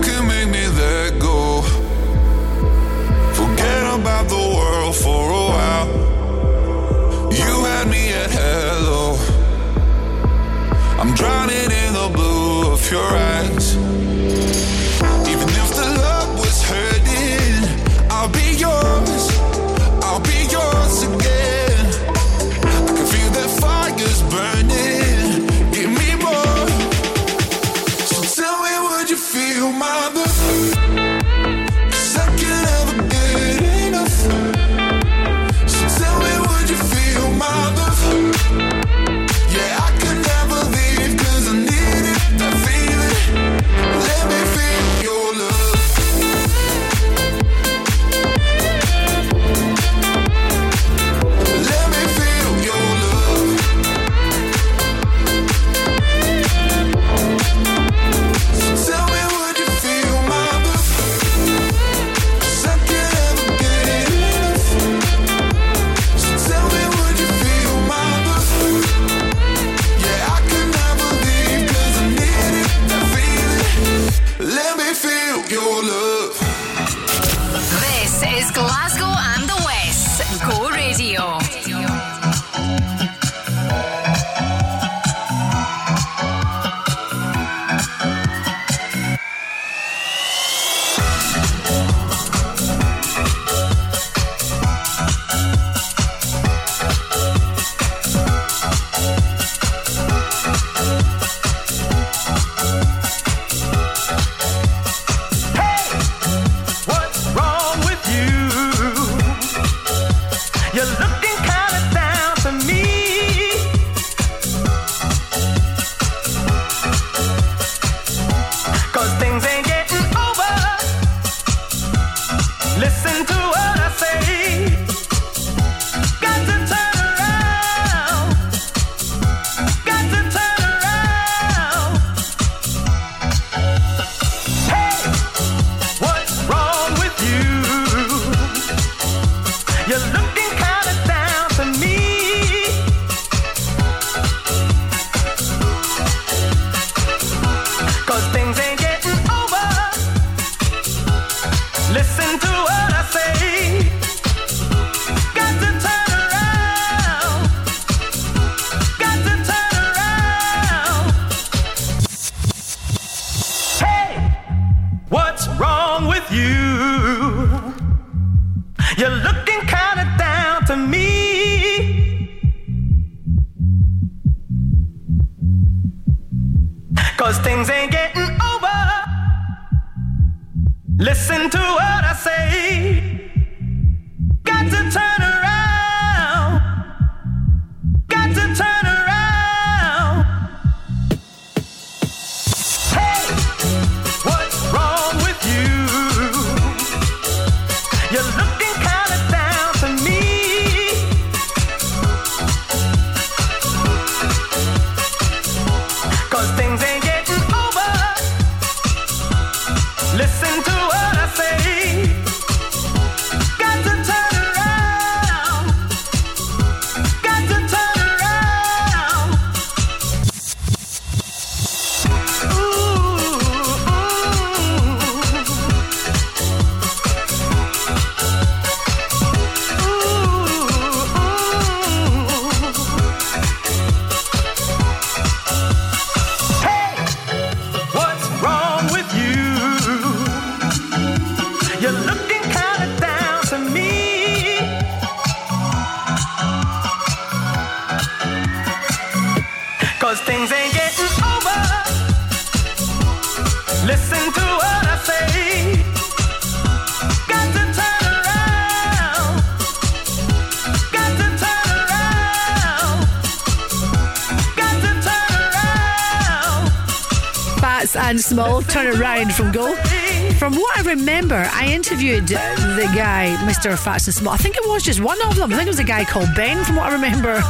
can make me let go. Forget about the world for a while. You had me at hello. I'm drowning in the blue of your eyes. Turn around from Go. From what I remember, I interviewed the guy, Mr. Phats and Small. I think it was just one of them. I think it was a guy called Ben, from what I remember.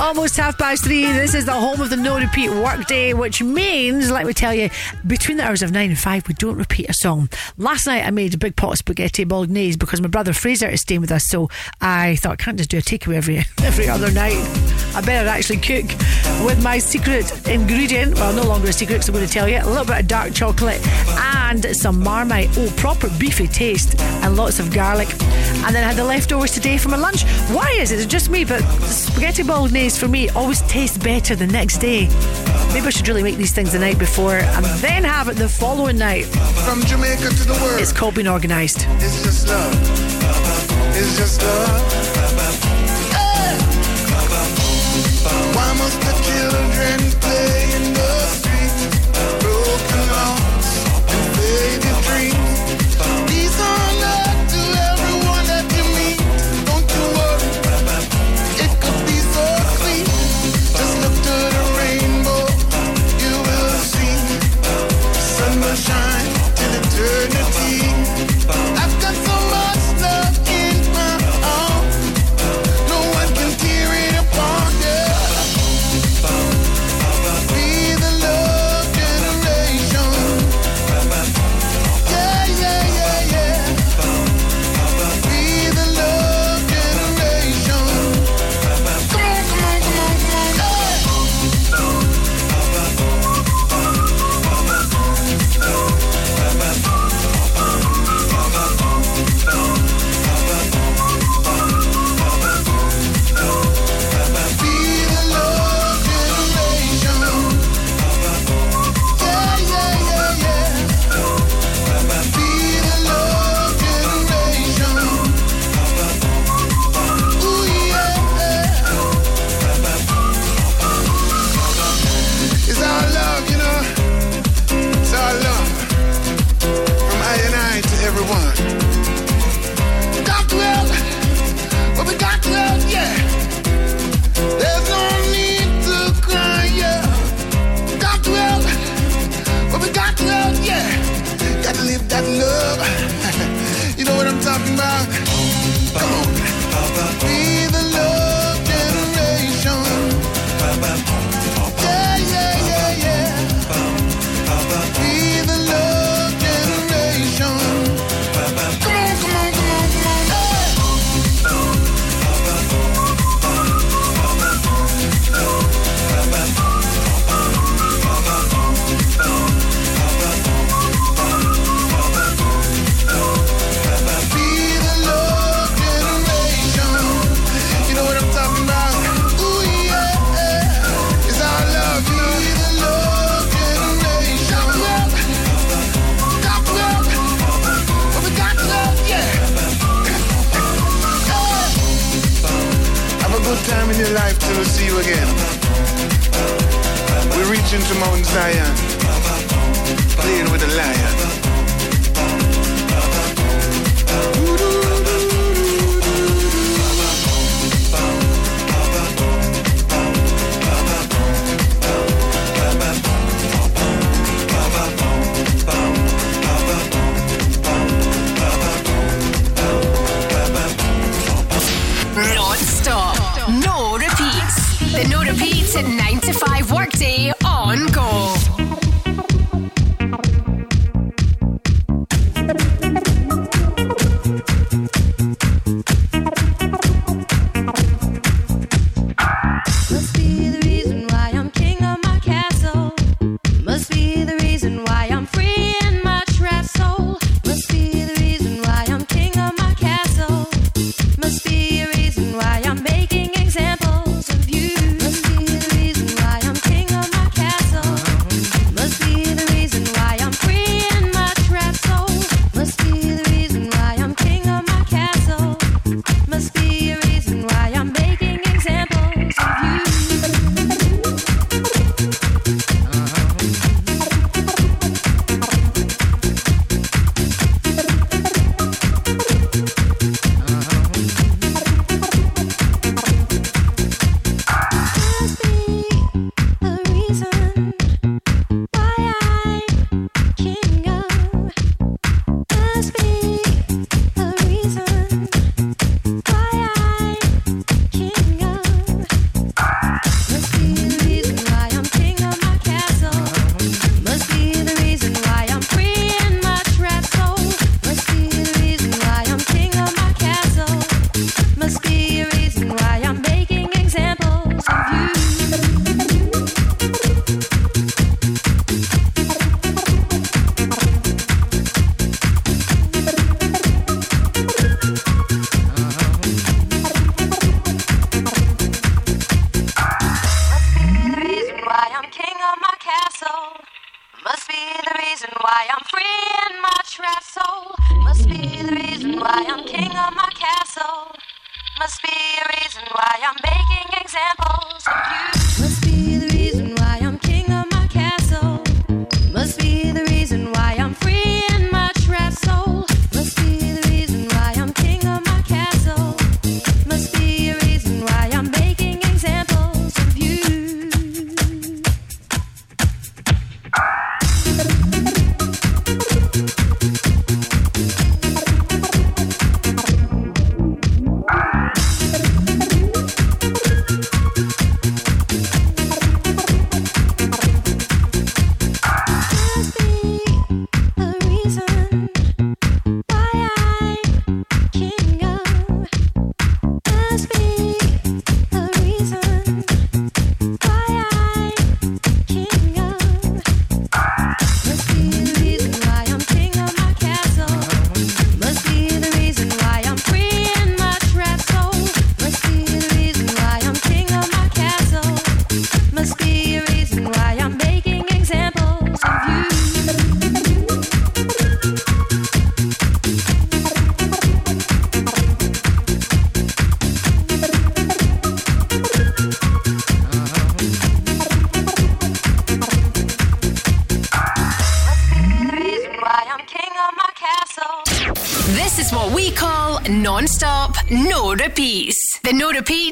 Almost half past three. This is the home of the no repeat workday, which means, let me tell you, between the hours of nine and five, we don't repeat a song. Last night, I made a big pot of spaghetti bolognese because my brother Fraser is staying with us, so I thought I can't just do a takeaway every every other night. I better actually cook with my secret ingredient. Well, no longer a secret, so I'm going to tell you a little bit of dark chocolate and some marmite. Oh, proper beefy taste and lots of garlic. And then I had the leftovers today for my lunch. Why is it? It's just me, but spaghetti bolognese for me always tastes better the next day. Maybe I should really make these things the night before and then have it the following night. From Jamaica to the world. It's called being organised. It's just love. It's just love.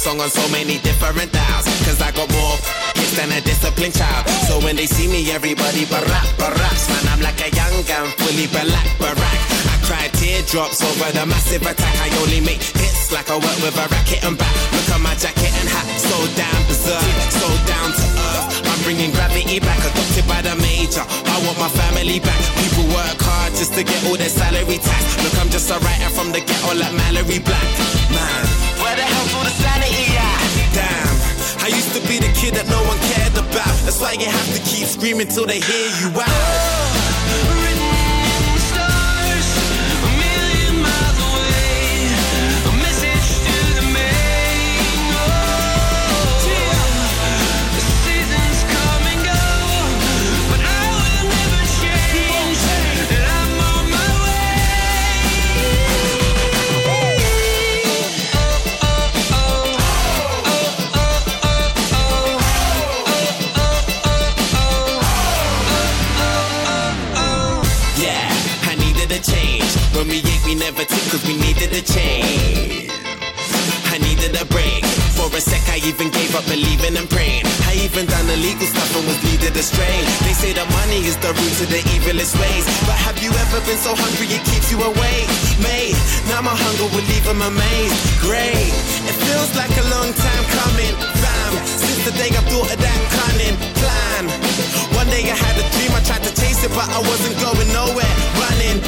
song on so many different dials. Cause I got more kids than a disciplined child. So when they see me, everybody barack, baracks. Man, I'm like a young gun, fully black, barack. I cry teardrops over the massive attack. I only make hits like I work with a racket and back. Look at my jacket and hat, so down berserk, so down to Bringing gravity back, adopted by the major. I want my family back. People work hard just to get all their salary tax. Look, I'm just a writer from the ghetto like Mallory Black. Man, where the hell's all the sanity at? Damn, I used to be the kid that no one cared about. That's why you have to keep screaming till they hear you out. A change. I needed a break. For a sec, I even gave up believing and praying. I even done illegal stuff and was leaded astray. They say that money is the root of the evilest ways. But have you ever been so hungry it keeps you awake? Mate, now my hunger will leave them amazed. Great, it feels like a long time coming. Fam, since the day I thought of that cunning plan. One day I had a dream, I tried to chase it, but I wasn't going nowhere. Running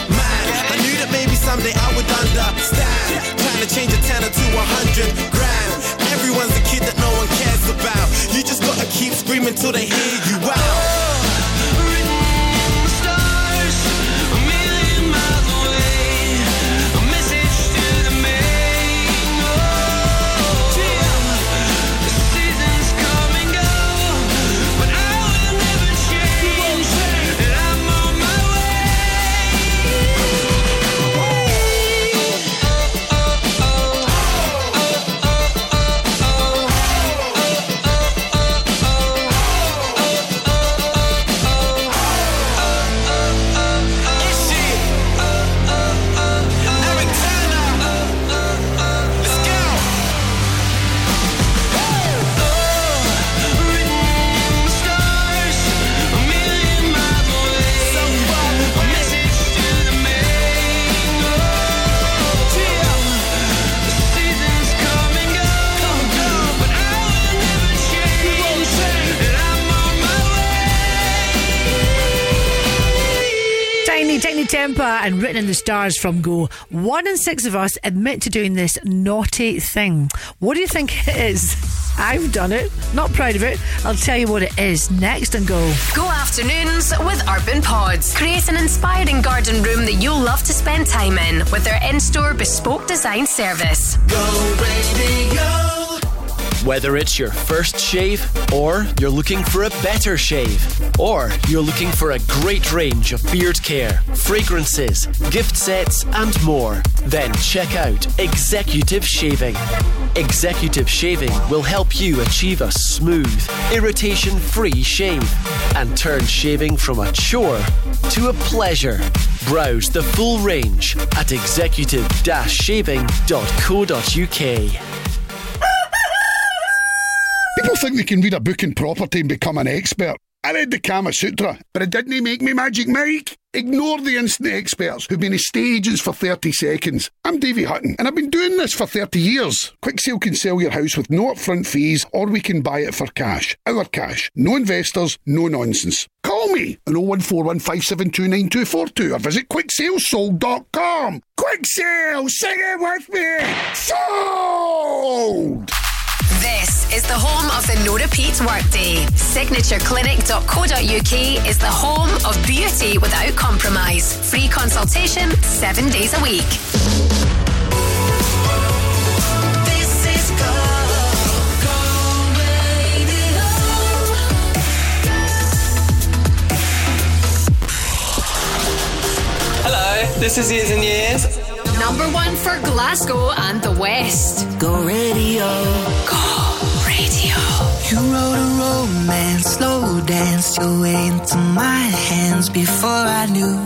mad. I knew that maybe someday I would understand. Trying to change a tenner to a hundred grand. Everyone's a kid that no one cares about. You just gotta keep screaming till they hear you out. Tiny, tiny and written in the stars from Go. One in six of us admit to doing this naughty thing. What do you think it is? I've done it. Not proud of it. I'll tell you what it is next and go. Go afternoons with Urban Pods. Create an inspiring garden room that you'll love to spend time in with their in store bespoke design service. Go radio. Whether it's your first shave, or you're looking for a better shave, or you're looking for a great range of beard care, fragrances, gift sets, and more, then check out Executive Shaving. Executive Shaving will help you achieve a smooth, irritation free shave and turn shaving from a chore to a pleasure. Browse the full range at executive shaving.co.uk. People think they can read a book in property and become an expert. I read the Kama Sutra, but it didn't make me Magic Mike. Ignore the instant experts who've been in stages for 30 seconds. I'm Davey Hutton, and I've been doing this for 30 years. Quick Sale can sell your house with no upfront fees, or we can buy it for cash. Our cash. No investors, no nonsense. Call me on 01415729242 or visit quicksalesold.com. Quick Sale, sing it with me! Sold! This is the home of the no repeat workday. Signatureclinic.co.uk is the home of beauty without compromise. Free consultation seven days a week. Hello, this is Years and Years. Number one for Glasgow and the West. Go radio. Go radio. You wrote a romance, slow dance your way into my hands before I knew.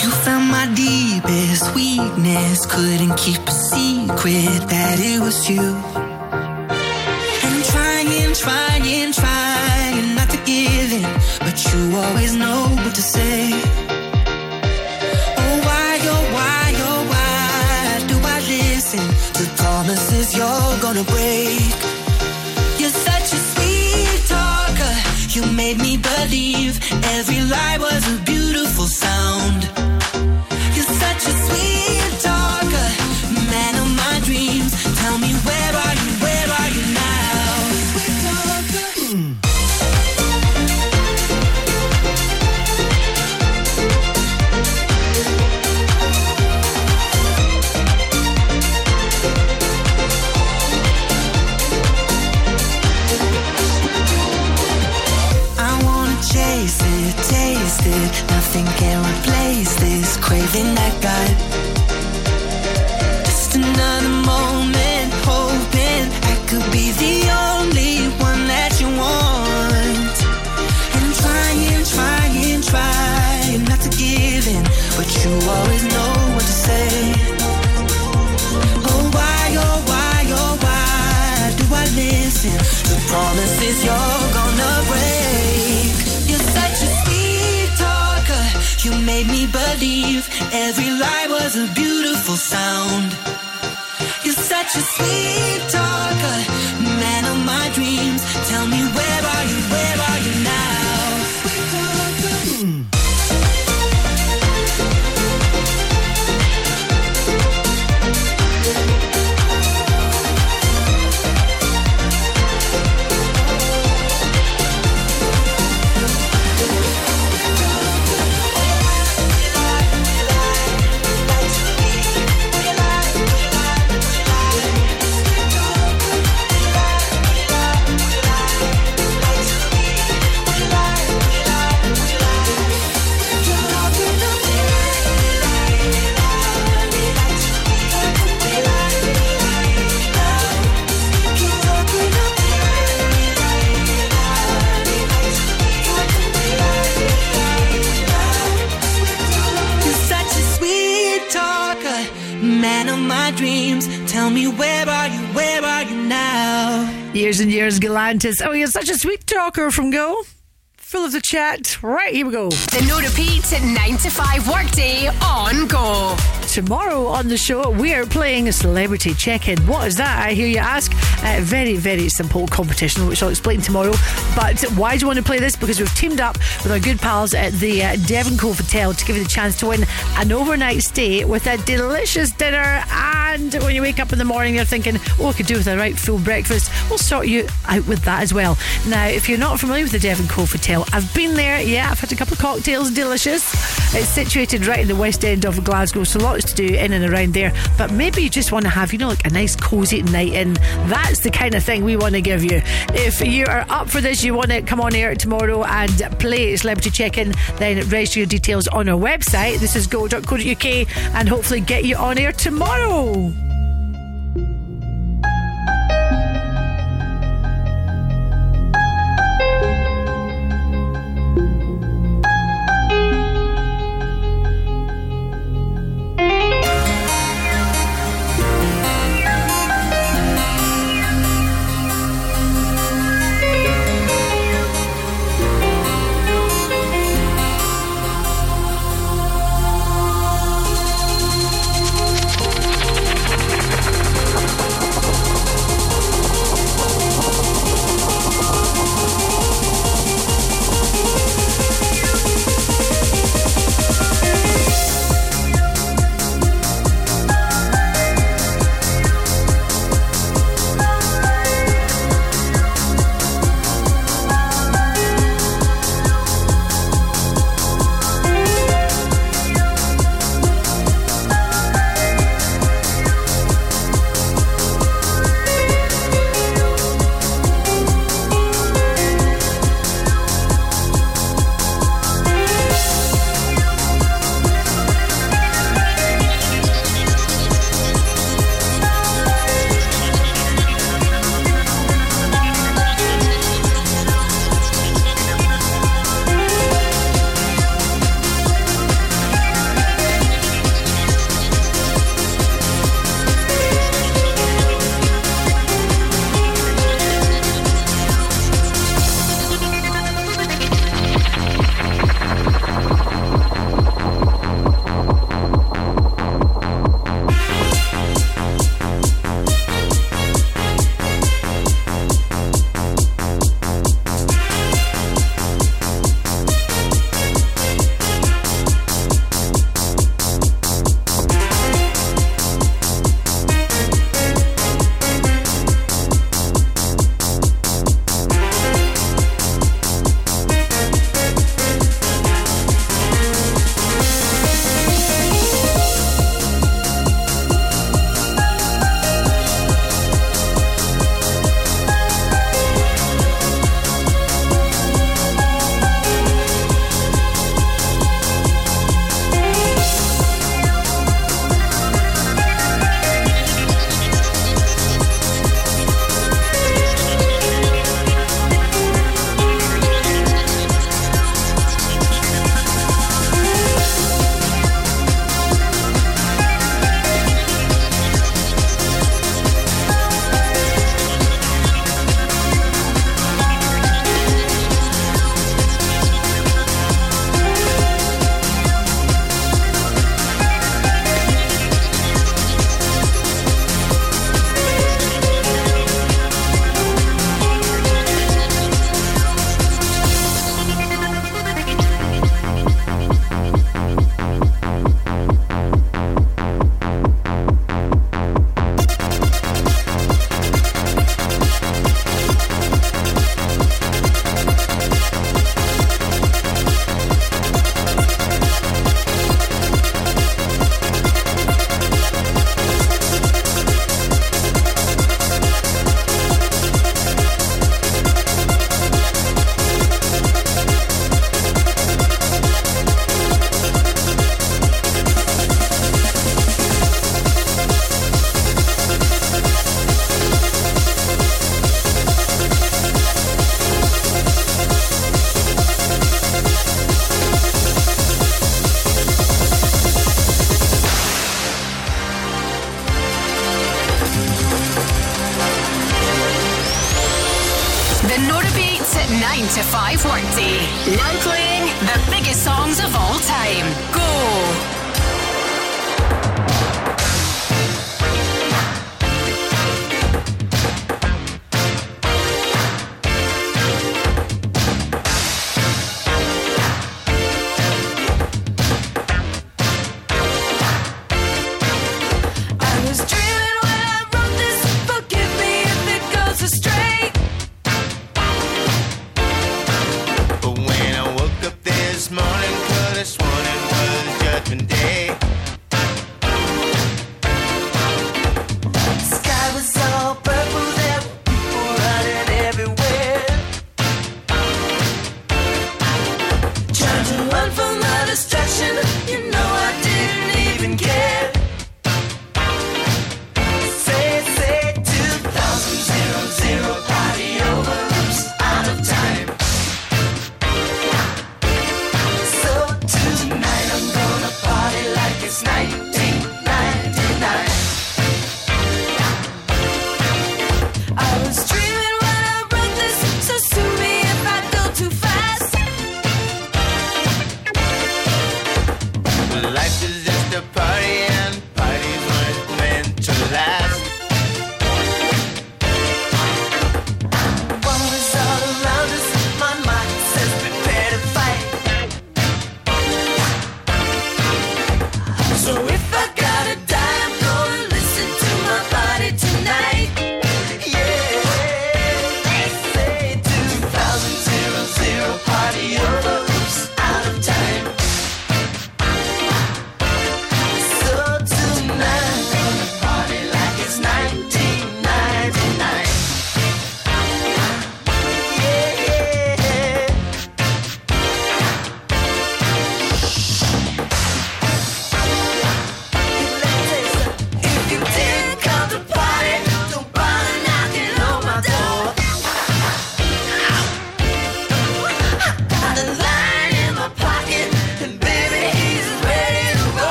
You found my deepest weakness, couldn't keep a secret that it was you. And trying, trying, trying not to give in, but you always know what to say. Promises you're gonna break? You're such a sweet talker. You made me believe every lie was a beautiful sound. You're such a sweet talker, man of my dreams. Tell me where are you? nothing can replace this craving I got. Just another moment, hoping I could be the only one that you want. And I'm trying, trying, trying not to give in, but you always know what to say. Oh, why, oh, why, oh, why do I listen to promises you're gonna break? Made me believe every lie was a beautiful sound. You're such a sweet talker, man of my dreams. Tell me where are you? Where are you now? Years and years, Galantis. Oh, you're such a sweet talker from Go. Full of the chat. Right, here we go. The no repeat 9 to 5 workday on Go. Tomorrow on the show, we are playing a celebrity check in. What is that? I hear you ask. Uh, very, very simple competition, which I'll explain tomorrow. But why do you want to play this? Because we've teamed up with our good pals at the uh, Devon Cove Hotel to give you the chance to win an overnight stay with a delicious dinner. And when you wake up in the morning, you're thinking, oh, I could do with a right full breakfast. We'll sort you out with that as well. Now, if you're not familiar with the Devon Cove Hotel, I've been there. Yeah, I've had a couple of cocktails, delicious. It's situated right in the west end of Glasgow, so lots to do in and around there. But maybe you just want to have, you know, like a nice cozy night in. That's the kind of thing we want to give you. If you are up for this, you want to come on air tomorrow and play Celebrity Check In, then register your details on our website. This is go.co.uk and hopefully get you on air tomorrow.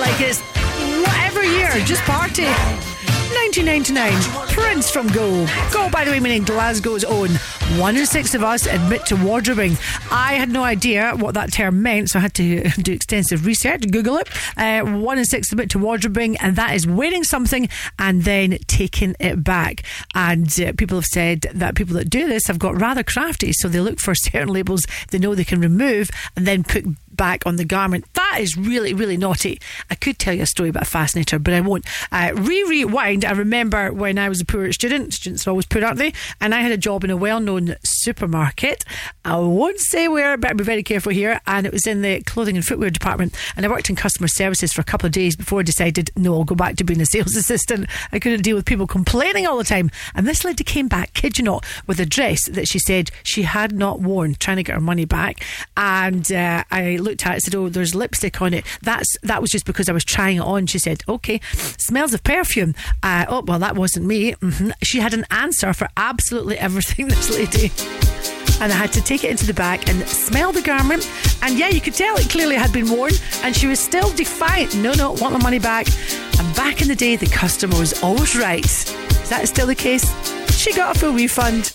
Like it's whatever year, just party. 1999, Prince from Go. Go, by the way, meaning Glasgow's own. One in six of us admit to wardrobing. I had no idea what that term meant, so I had to do extensive research, Google it. Uh, one in six admit to wardrobing, and that is wearing something and then taking it back. And uh, people have said that people that do this have got rather crafty, so they look for certain labels they know they can remove and then put back on the garment. That is really, really naughty. I could tell you a story about a fascinator, but I won't. Uh, re rewind. I remember when I was a poor student, students are always poor, aren't they? And I had a job in a well known supermarket. I won't say where, but be very careful here. And it was in the clothing and footwear department. And I worked in customer services for a couple of days before I decided, no, I'll go back to being a sales assistant. I couldn't deal with people complaining all the time. And this lady came back, kid you not, with a dress that she said she had not worn, trying to get her money back. And uh, I looked at it, said, "Oh, there's lipstick on it." That's that was just because I was trying it on. She said, "Okay, smells of perfume." Uh, oh, well, that wasn't me. hmm She had an answer for absolutely everything. This lady. And I had to take it into the back and smell the garment. And yeah, you could tell it clearly had been worn. And she was still defiant. No, no, want my money back. And back in the day, the customer was always right. Is that still the case? She got a full refund.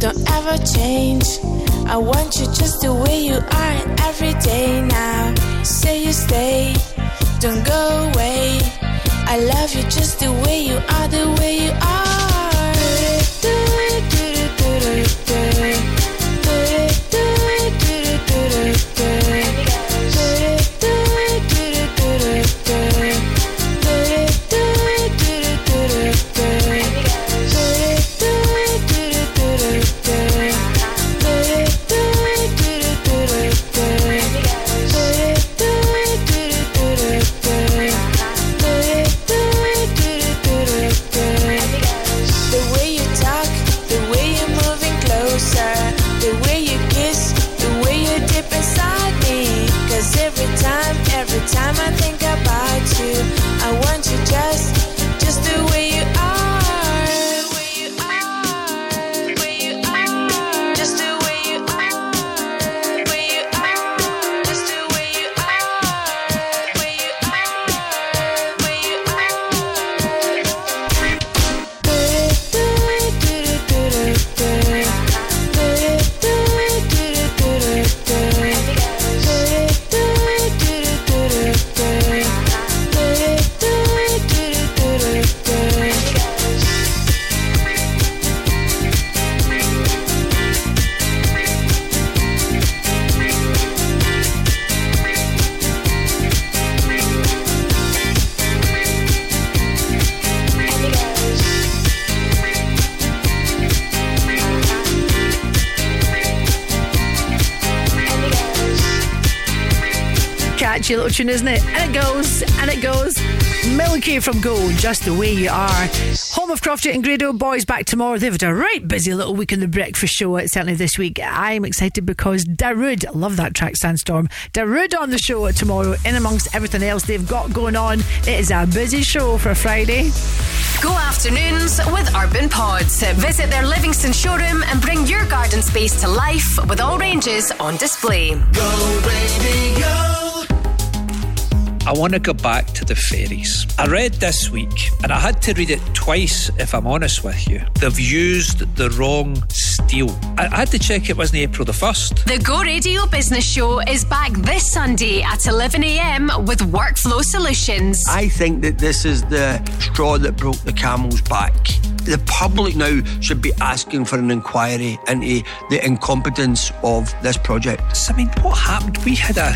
Don't ever change. I want you just the way you are every day now. Say you stay, don't go away. I love you just the way you are, the way you are. Catchy little tune, isn't it? And it goes, and it goes. Milky from Gold, just the way you are. Home of Crofty and Grado boys back tomorrow. They've had a right busy little week in the breakfast show. Certainly this week. I'm excited because Darude, love that track, Sandstorm. Darude on the show tomorrow. In amongst everything else they've got going on, it is a busy show for Friday. Go afternoons with Urban Pods. Visit their Livingston showroom and bring your garden space to life with all ranges on display. Go, baby, go. I want to go back to the ferries. I read this week, and I had to read it twice if I'm honest with you. They've used the wrong steel. I I had to check it wasn't April the 1st. The Go Radio Business Show is back this Sunday at 11am with Workflow Solutions. I think that this is the straw that broke the camel's back. The public now should be asking for an inquiry into the incompetence of this project. I mean, what happened? We had a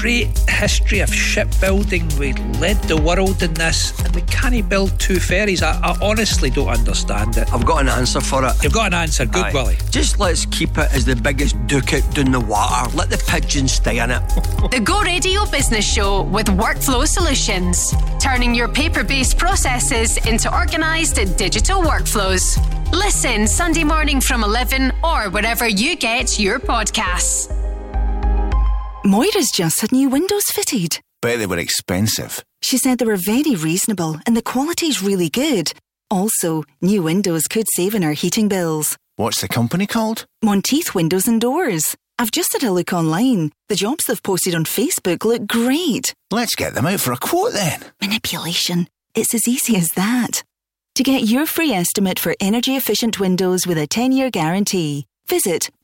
great history of shipbuilding. We led the world in this, and we can't build two ferries. I, I honestly don't understand it. I've got an answer for it. You've got an answer. Good, Aye. Willie. Just let's keep it as the biggest doocot down the water. Let the pigeons stay in it. The Go Radio Business Show with Workflow Solutions, turning your paper based processes into organised digital workflows. Listen Sunday morning from 11 or wherever you get your podcasts. Moira's just had new windows fitted. Bet they were expensive. She said they were very reasonable and the quality's really good. Also, new windows could save on our heating bills. What's the company called? Monteith Windows and Doors. I've just had a look online. The jobs they've posted on Facebook look great. Let's get them out for a quote then. Manipulation. It's as easy as that. To get your free estimate for energy efficient windows with a 10 year guarantee, visit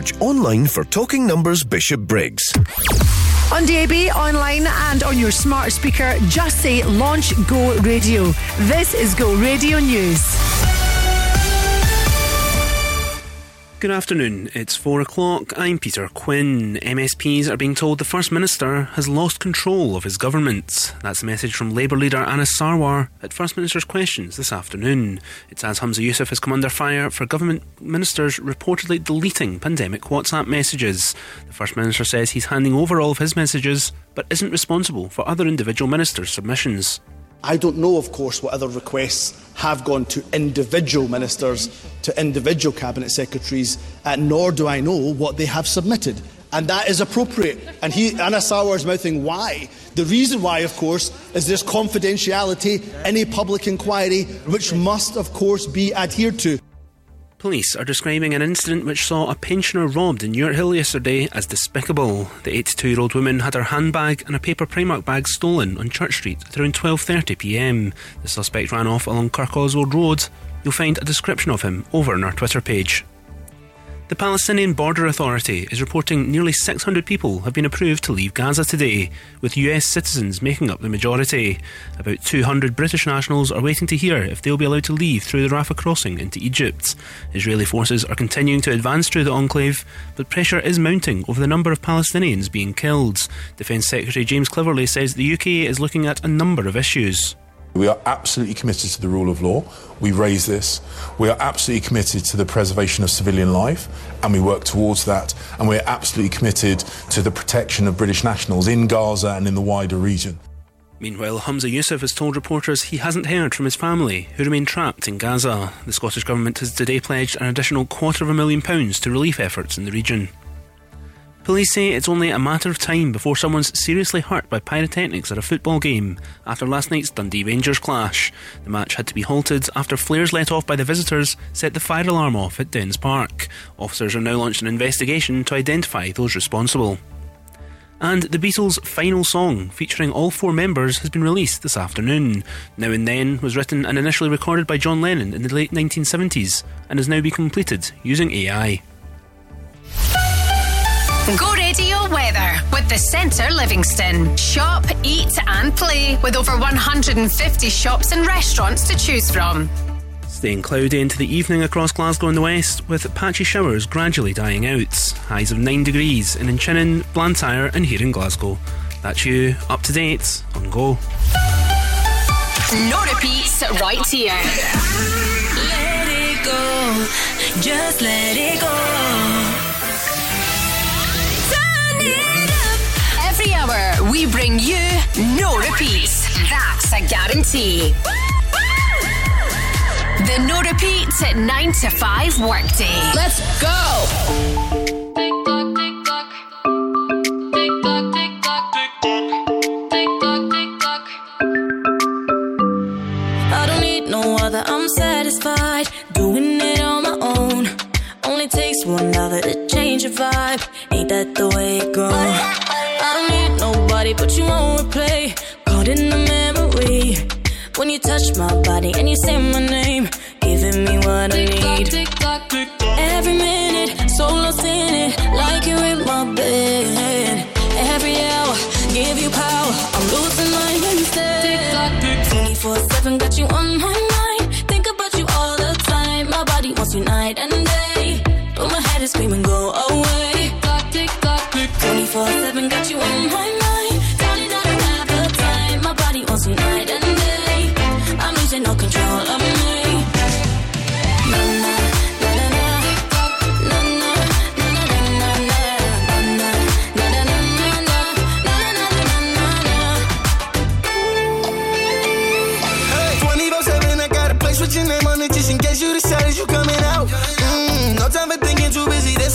Search online for Talking Numbers Bishopbriggs. On DAB, online, and on your smart speaker, just say Launch Go Radio. This is Go Radio News. Good afternoon. It's four o'clock. I'm Peter Quinn. MSPs are being told the First Minister has lost control of his government. That's a message from Labour leader Anas Sarwar at First Minister's Questions this afternoon. It's as Humza Yousaf has come under fire for government ministers reportedly deleting pandemic WhatsApp messages. The First Minister says he's handing over all of his messages but isn't responsible for other individual ministers' submissions. I don't know, of course, what other requests have gone to individual ministers, to individual cabinet secretaries, uh, nor do I know what they have submitted. And that is appropriate. And he, Anas Sarwar is mouthing why. The reason why, of course, is there's confidentiality in a public inquiry, which must, of course, be adhered to. Police are describing an incident which saw a pensioner robbed in Urt Hill yesterday as despicable. The 82-year-old woman had her handbag and a paper Primark bag stolen on Church Street at around 12.30pm. The suspect ran off along Kirk Oswald Road. You'll find a description of him over on our Twitter page. The Palestinian Border Authority is reporting nearly 600 people have been approved to leave Gaza today, with US citizens making up the majority. About 200 British nationals are waiting to hear if they'll be allowed to leave through the Rafah crossing into Egypt. Israeli forces are continuing to advance through the enclave, but pressure is mounting over the number of Palestinians being killed. Defence Secretary James Cleverly says the UK is looking at a number of issues. We are absolutely committed to the rule of law. We raise this. We are absolutely committed to the preservation of civilian life, and we work towards that. And we are absolutely committed to the protection of British nationals in Gaza and in the wider region. Meanwhile, Humza Yousaf has told reporters he hasn't heard from his family, who remain trapped in Gaza. The Scottish Government has today pledged an additional quarter of a million pounds to relief efforts in the region. Police say it's only a matter of time before someone's seriously hurt by pyrotechnics at a football game after last night's Dundee Rangers clash. The match had to be halted after flares let off by the visitors set the fire alarm off at Dens Park. Officers are now launched an investigation to identify those responsible. And the Beatles' final song, featuring all four members, has been released this afternoon. Now and Then was written and initially recorded by John Lennon in the late 1970s and has now been completed using AI. Go radio weather with the Centre Livingston. Shop, eat, and play with over 150 shops and restaurants to choose from. Staying cloudy into the evening across Glasgow and the west, with patchy showers gradually dying out. Highs of 9 degrees in Inchinnan, Blantyre, and here in Glasgow. That's you up to date on Go. No repeats right here. Let it go, just let it go. We bring you no repeats. That's a guarantee. The no repeats at 9 to 5 workday. Let's go. I don't need no other, I'm satisfied. Doing it on my own. Only takes one other to change your vibe. Ain't that the way it goes? Don't need nobody, but you won't replay. Caught in the memory. When you touch my body and you say my name, giving me what I need. Every minute, so lost in it, like you're in my bed. Every hour, give you power. I'm losing my instead. 24 7 got you on my mind. Think about you all the time. My body wants you night and day. But my head is screaming, go. 24 7 got you on my mind. I don't have the time. My body wants you night and day. I'm losing all control of me. Na, na, na, na, na. Na, na, na, na, na, na, na. Na, na, na, na, na, na. Na, na, na, na, na, na, na. 24-7, I got a place with your name on it just in case you coming out. Mm, no time for thinking, too busy dancing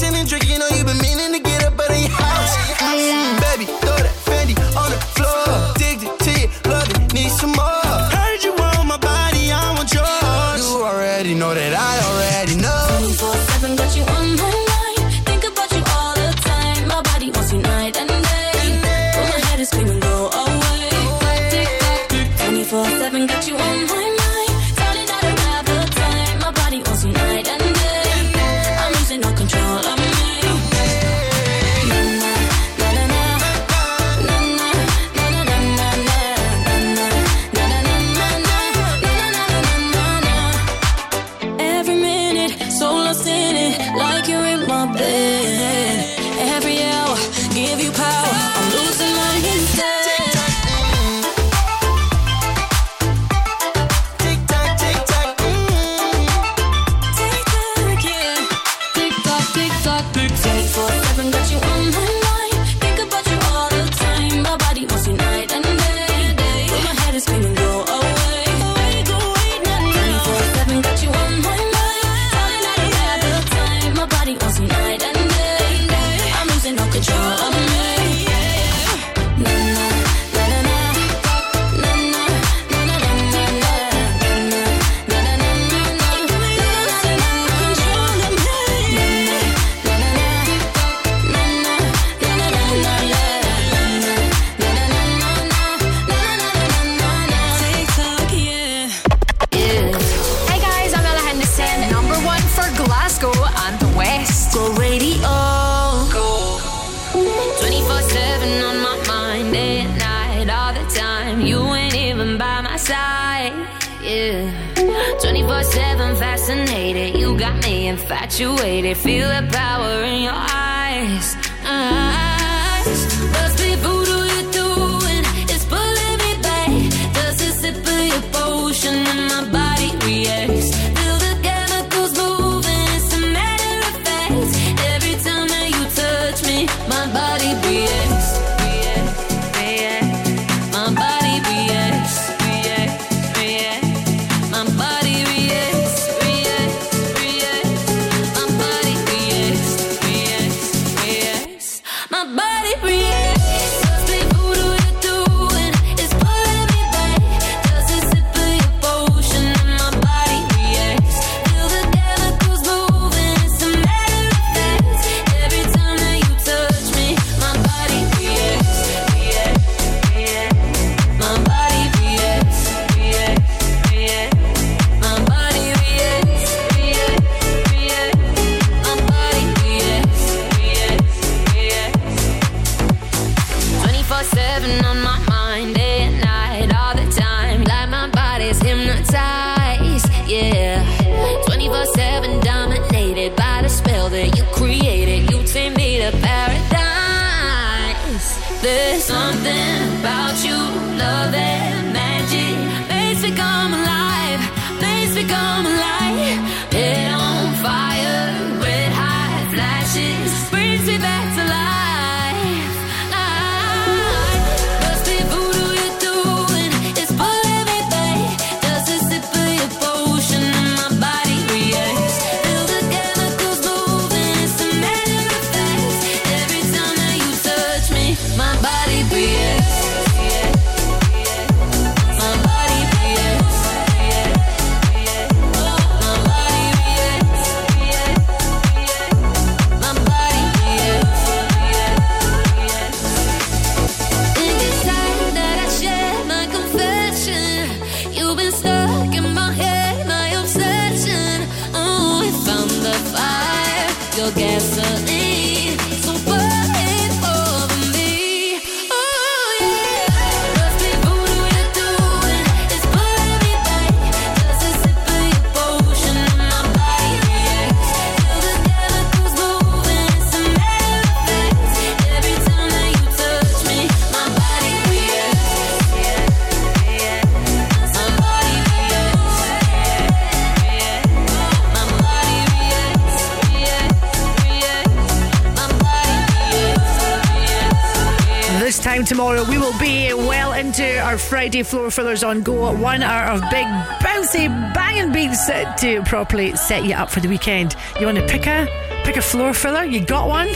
Friday floor fillers on go. One hour of big, bouncy, banging beats to properly set you up for the weekend. You want to pick a pick a floor filler? You got one?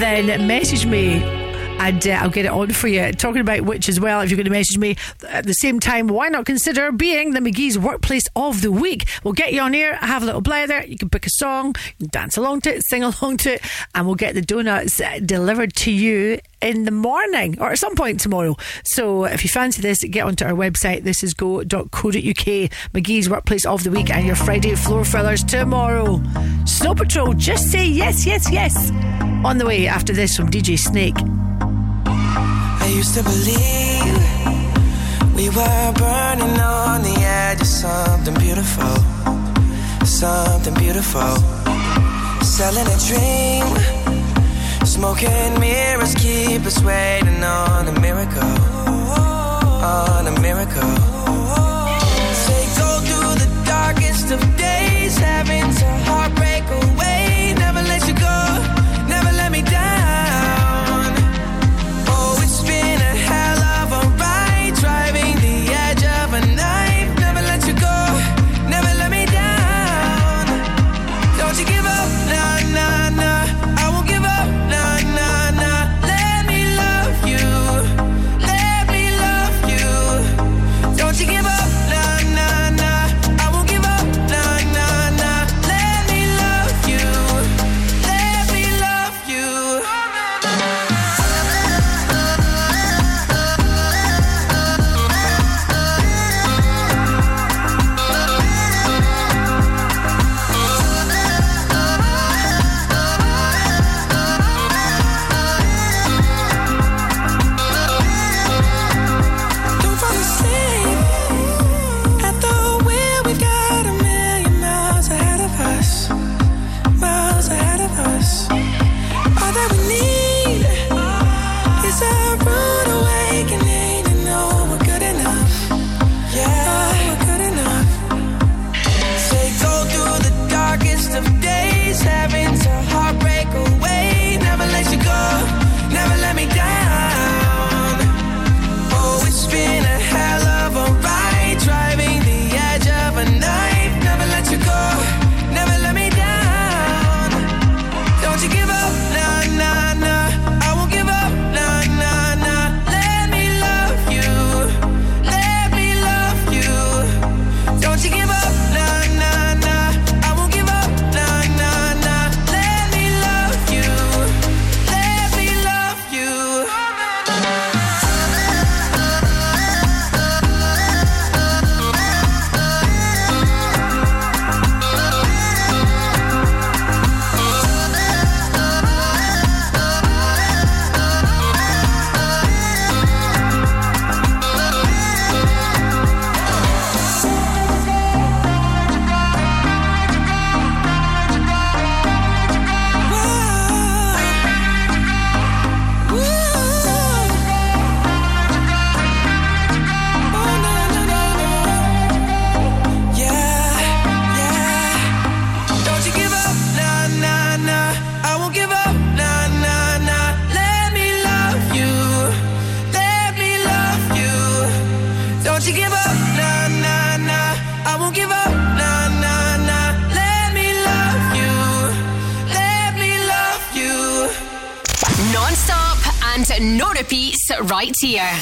Then message me and uh, I'll get it on for you. Talking about which as well, if you're going to message me at the same time, why not consider being the McGhee's Workplace of the Week? We'll get you on here, have a little blather, you can pick a song, dance along to it, sing along to it, and we'll get the donuts delivered to you in the morning or at some point tomorrow. So if you fancy this, get onto our website. This is go.co.uk. McGhee's Workplace of the Week and your Friday floor fillers tomorrow. Snow Patrol, just say yes, yes, yes. On the way after this from DJ Snake. I used to believe we were burning on the edge of something beautiful. Something beautiful. Selling a dream Smoke and mirrors keep us waiting on a miracle. On a miracle. Say, go through the darkest of days, having to heartbreak. Oh,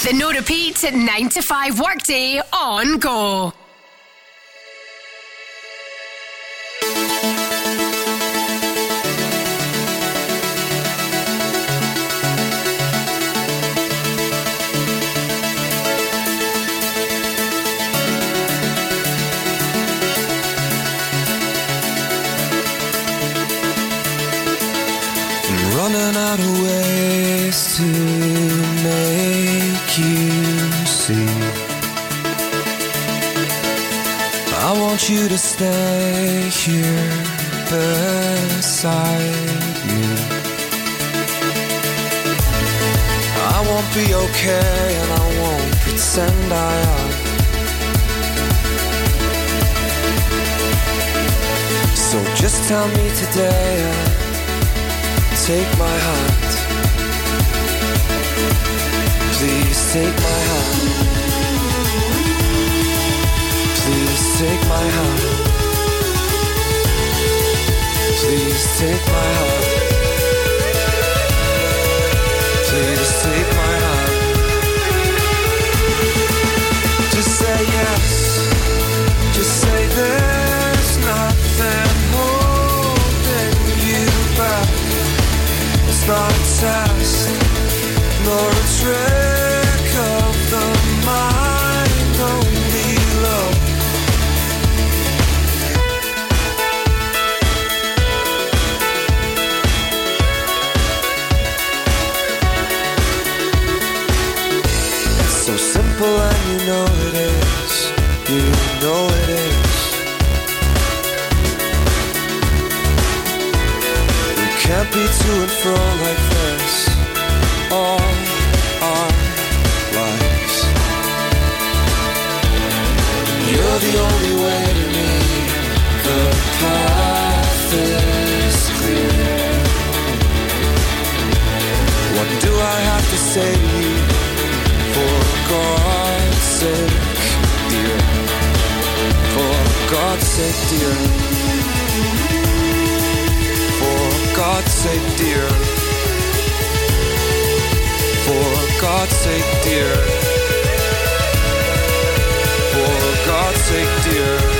The No Repeat 9 to 5 workday on go. God's sake, dear. For God's sake, dear. For God's sake, dear. For God's sake, dear.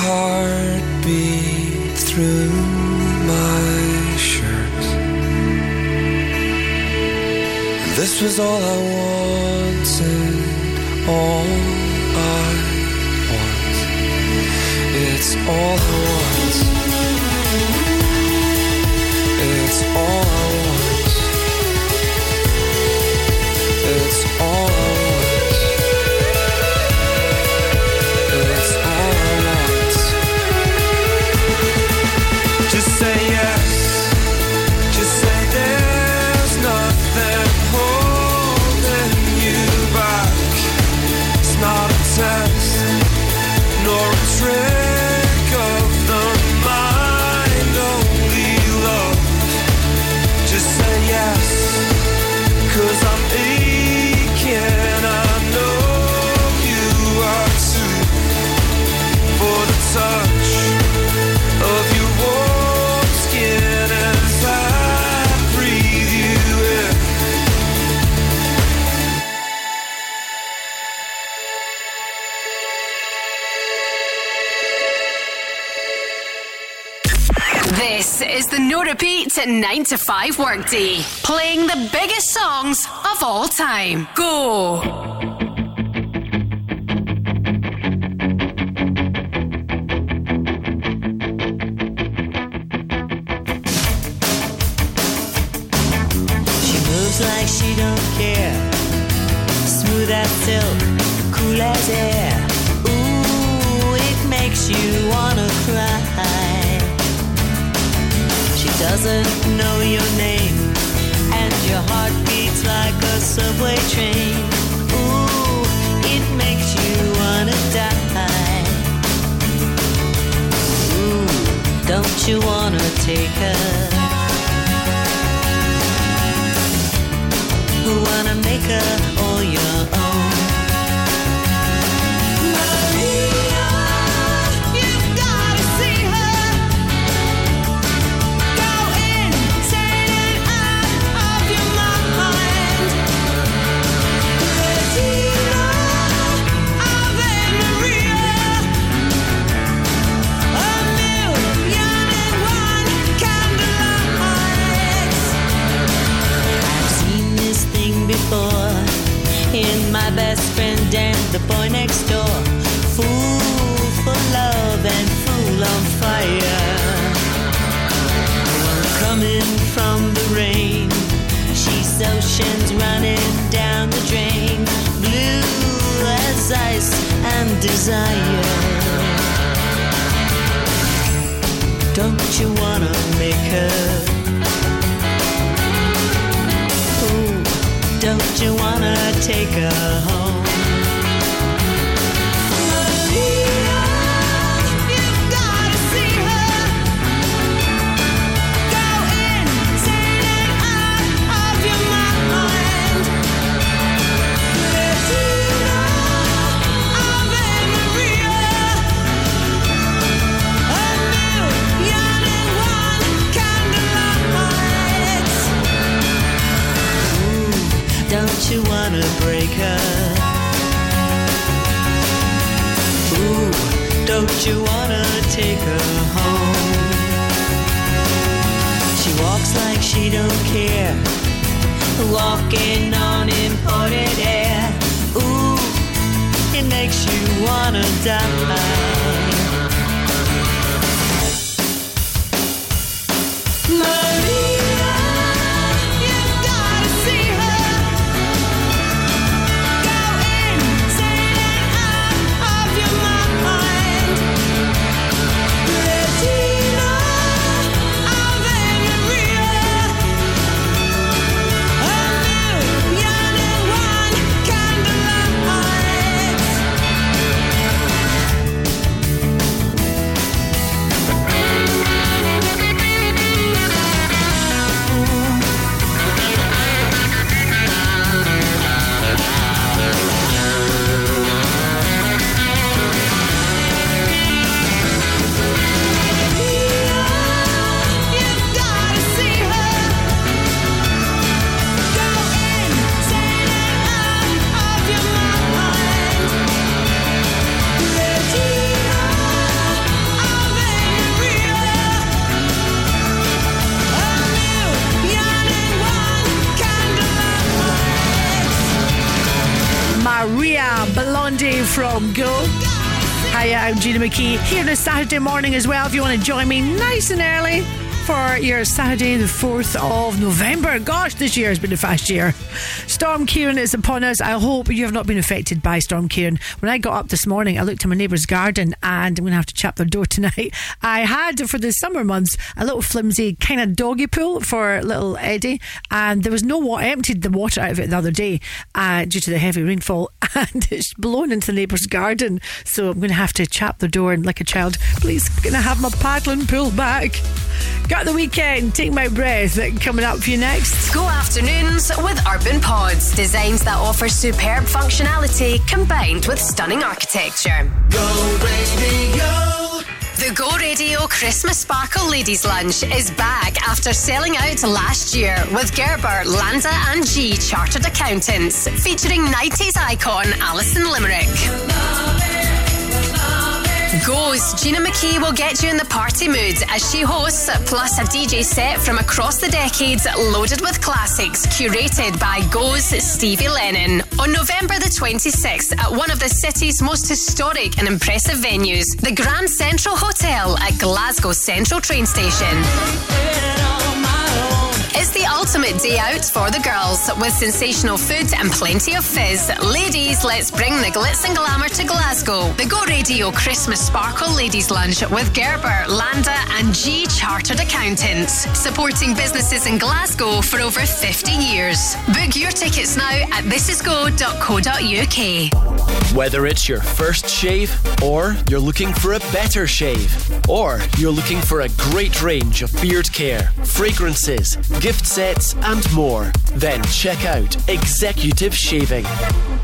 heartbeat through my shirt. And this was all I wanted, all I want. It's all to 9 to 5 workday, playing the biggest songs of all time. Go! Morning as well. If you want to join me nice and early for your Saturday, the 4th of November. Gosh, this year has been a fast year. Storm Ciarán is upon us. I hope you have not been affected by Storm Ciarán. When I got up this morning, I looked at my neighbour's garden and I'm going to have to chap their door tonight. I had, for the summer months, a little flimsy kind of doggy pool for little Eddie, and there was no water. I emptied the water out of it the other day uh, due to the heavy rainfall, and it's blown into the neighbour's garden. So I'm going to have to chap the door and, like a child, please, can I have my paddling pool back? Got the weekend, take my breath. Coming up for you next. Go afternoons with Urban Pods, designs that offer superb functionality combined with stunning architecture. Go radio. The Go Radio Christmas Sparkle Ladies Lunch is back after selling out last year with Gerber, Landa, and Gee Chartered Accountants, featuring 90s icon Alison Limerick. Goes Gina McKie will get you in the party mood as she hosts, plus a DJ set from across the decades loaded with classics curated by Goes Stevie Lennon. On November the 26th at one of the city's most historic and impressive venues, the Grand Central Hotel at Glasgow Central Train Station. It's the ultimate day out for the girls with sensational food and plenty of fizz. Ladies, let's bring the glitz and glamour to Glasgow. The Go Radio Christmas Sparkle Ladies Lunch with Gerber, Landa, and Gee Chartered Accountants, supporting businesses in Glasgow for over 50 years. Book your tickets now at thisisgo.co.uk. Whether it's your first shave, or you're looking for a better shave, or you're looking for a great range of beard care, fragrances, gift sets, and more, then check out Executive Shaving.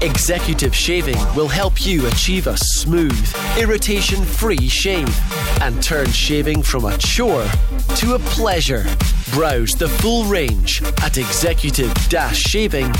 Executive Shaving will help you achieve a smooth, irritation free shave and turn shaving from a chore to a pleasure. Browse the full range at executive shaving.co.uk.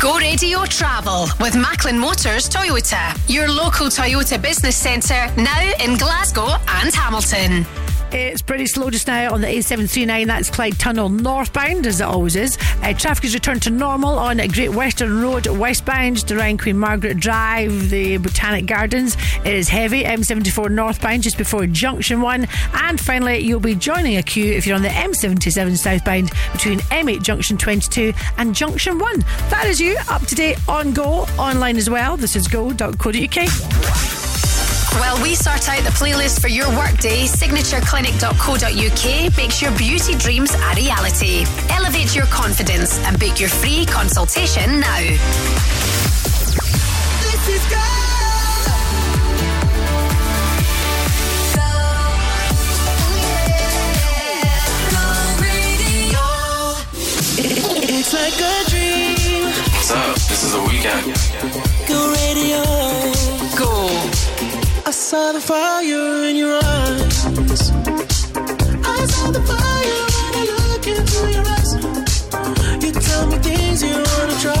Go Radio Travel with Macklin Motors Toyota, your local Toyota business centre now in Glasgow and Hamilton. It's pretty slow just now on the A739. That's Clyde Tunnel northbound, as it always is. Uh, traffic has returned to normal on Great Western Road westbound around Queen Margaret Drive, the Botanic Gardens. It is heavy. M74 northbound just before Junction 1. And finally, you'll be joining a queue if you're on the M77 southbound between M8 Junction 22 and Junction 1. That is you up to date on Go, online as well. This is go.co.uk. While we sort out the playlist for your workday, signatureclinic.co.uk makes your beauty dreams a reality. Elevate your confidence and book your free consultation now. This is go. It's like a dream. What's up? This is the weekend. Go radio saw the fire in your eyes. I saw the fire when I look into your eyes. You tell me things you wanna try.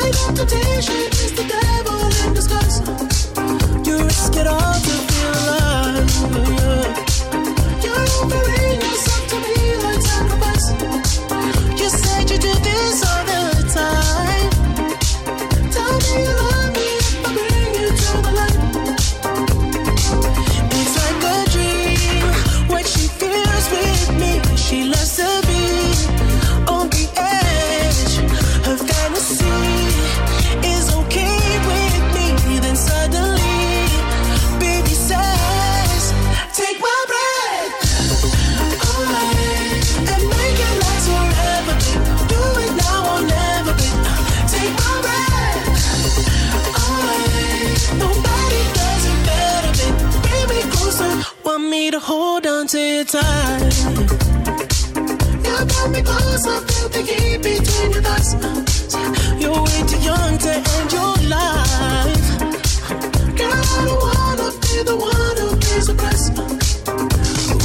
I know temptation is the devil in disguise. You risk it all. She loves to be on the edge. Her fantasy is okay with me. Then suddenly, baby says, Take my breath. I am making last forever. Do it now or never. Take my breath. I, nobody does it better. Baby, closer. Want me to hold on to your time. Girl, pull me closer, feel the heat between us. You're way too young to end your life. Girl, I don't wanna be the one who gets oppressed.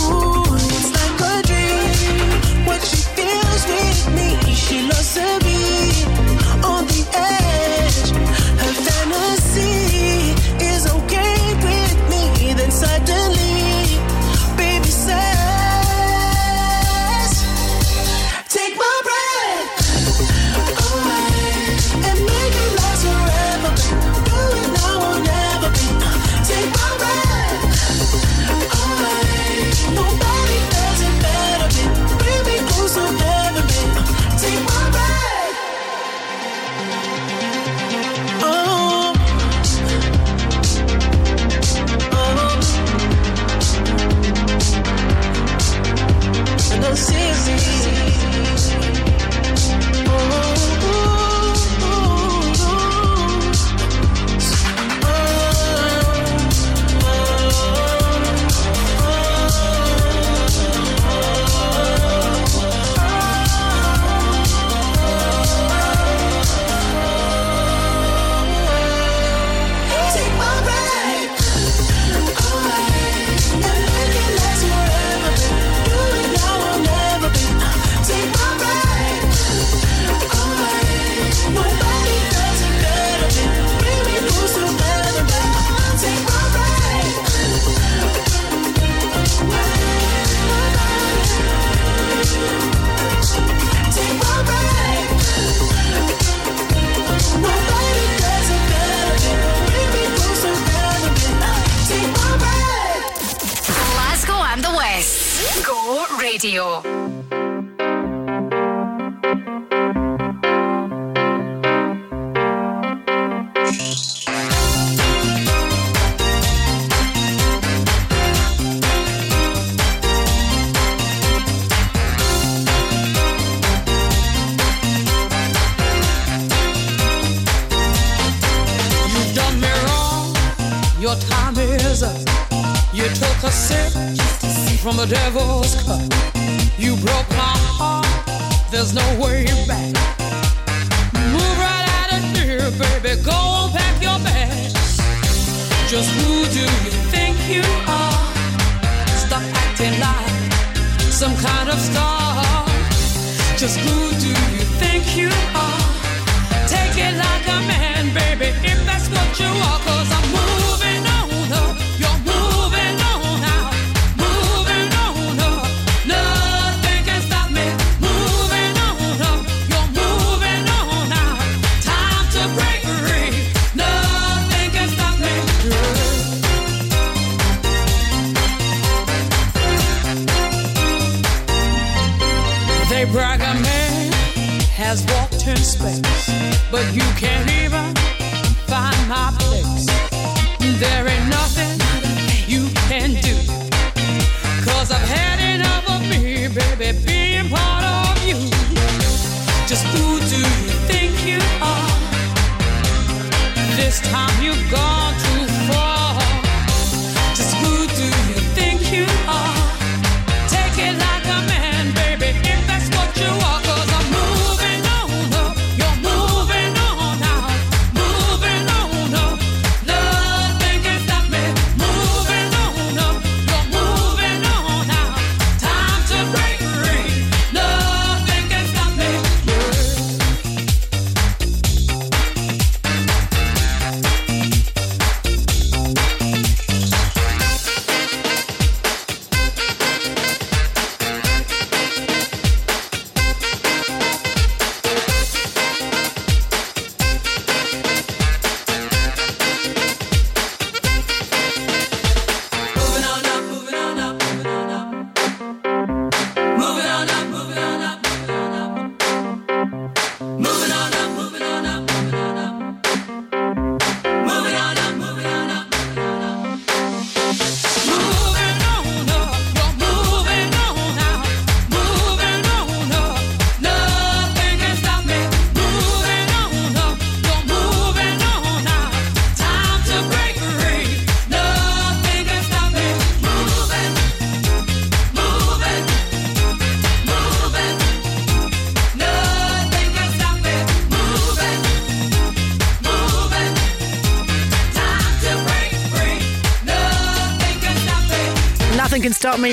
Ooh, it's like a dream. What she feels with me, she loves to.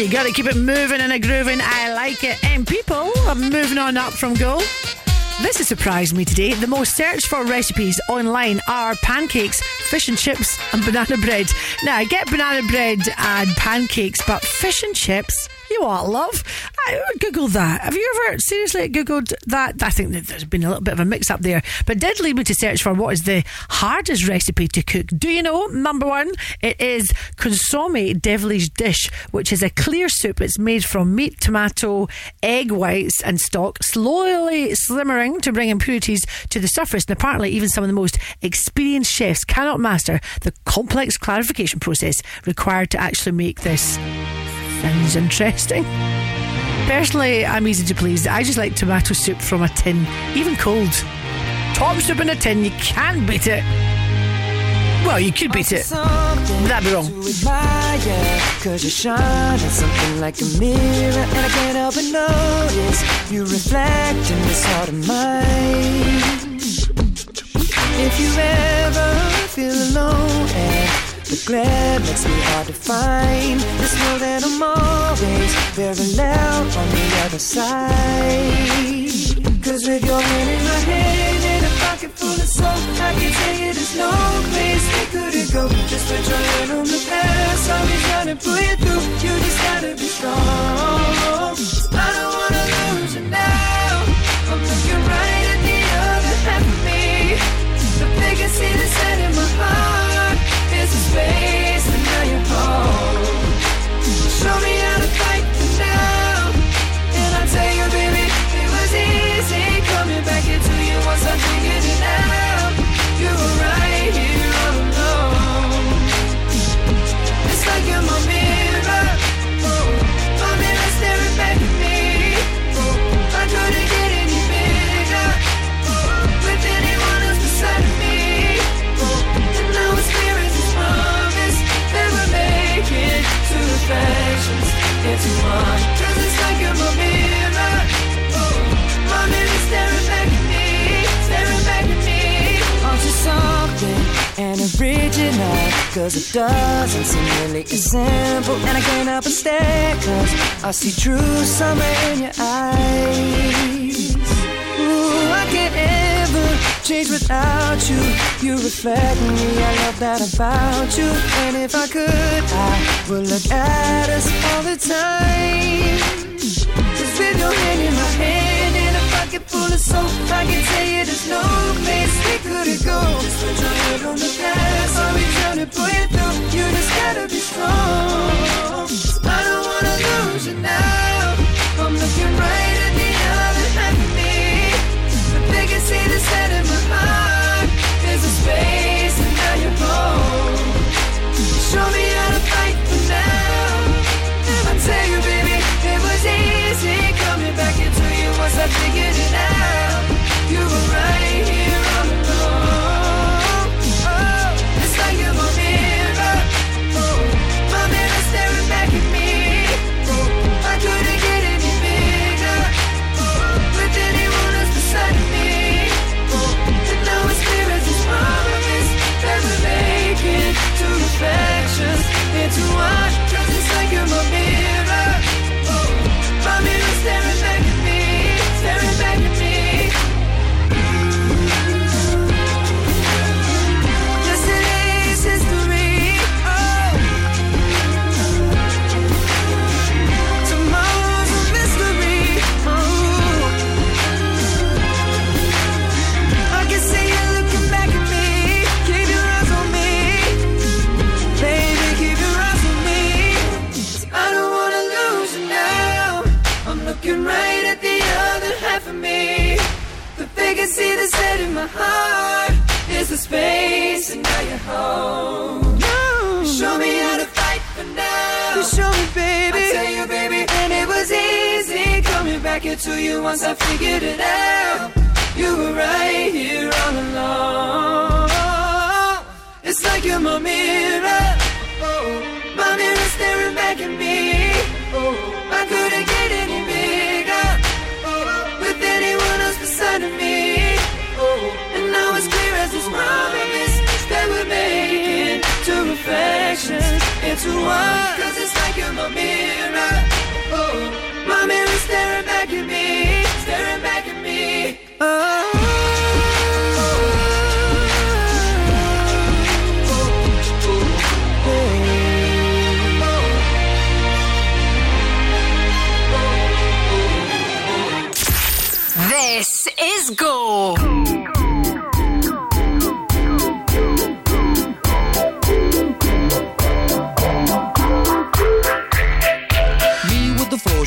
Got to keep it moving and a grooving. I like it. And people are moving on up from go. This has surprised me today. The most searched for recipes online are pancakes, fish and chips, and banana bread. Now, I get banana bread and pancakes, but fish and chips? You what, love? I googled that. Have you ever seriously googled that? I think that there's been a little bit of a mix up there, but did lead me to search for what is the hardest recipe to cook. Do you know? Number one, it is consomme devilish dish, which is a clear soup. It's made from meat, tomato, egg whites, and stock, slowly simmering to bring impurities to the surface. And apparently, even some of the most experienced chefs cannot master the complex clarification process required to actually make this. Sounds interesting. Personally, I'm easy to please. I just like tomato soup from a tin, even cold. Top soup in a tin, you can't beat it. Well, you could beat it. That'd be wrong. Cause you shine at something like a mirror And I can't help but notice You reflect in this heart of mine If you ever feel alone And the glare makes me hard to find Just know that I'm always very loud on the other side Cause with your hand in my hand pocket full of soap I can tell you there's no place we couldn't go. Just put your hand on the past. I'll be trying to pull you through. You just gotta be strong Cause it doesn't seem really as simple And I can't help but stare Cause I see true summer in your eyes. Ooh, I can't ever change without you. You reflect me, I love that about you. And if I could, I would look at us all the time. Cause with your hand in my hand pocket full of soap. I can tell you there's no place we couldn't go Just your head on the past I'll trying to pull you through. You just gotta be strong. I don't wanna lose you now see the set in my heart. Is the space and now you're home. You show me how to fight for now. You show me, baby. I tell you, baby And it was easy coming back into you once I figured it out. You were right here all along. It's like you're my mirror. Oh, My mirror staring back at me. Oh, I couldn't get any bigger. Oh, With anyone else beside me now it's clear as this promise That we're making two reflections into one Cause it's like you're my mirror. Oh, my mirror staring back at me, staring back at me. Oh. This is Go.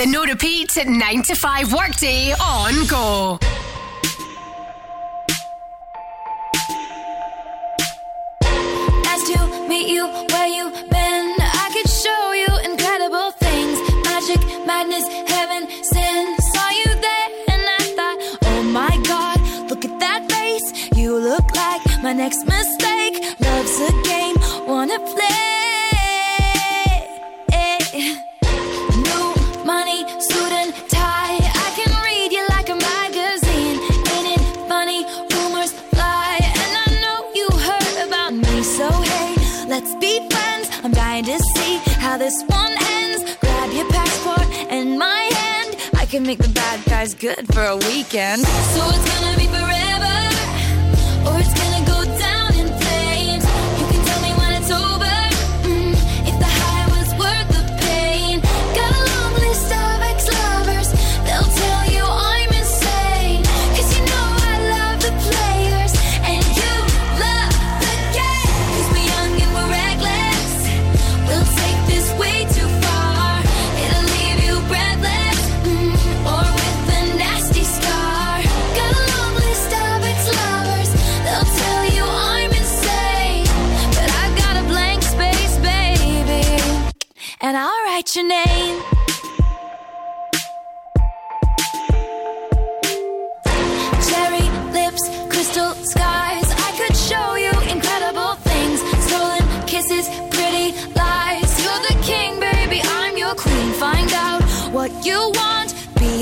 The no repeat 9 to 5 workday on Go. Nice to meet you where you been. I could show you incredible things. Magic, madness, heaven, sin. Saw you there and I thought, oh my god, look at that face. You look like my next mistake. Make the bad guys good for a weekend. So it's gonna be forever,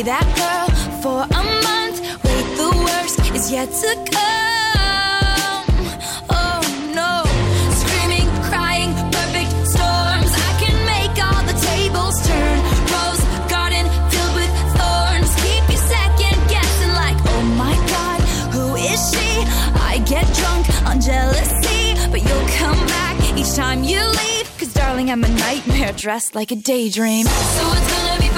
that girl for a month. Wait, the worst is yet to come. Oh no. Screaming, crying, perfect storms. I can make all the tables turn. Rose garden filled with thorns. Keep you second guessing, like, oh my god, who is she? I get drunk on jealousy, but you'll come back each time you leave. Cause darling, I'm a nightmare dressed like a daydream. So it's gonna be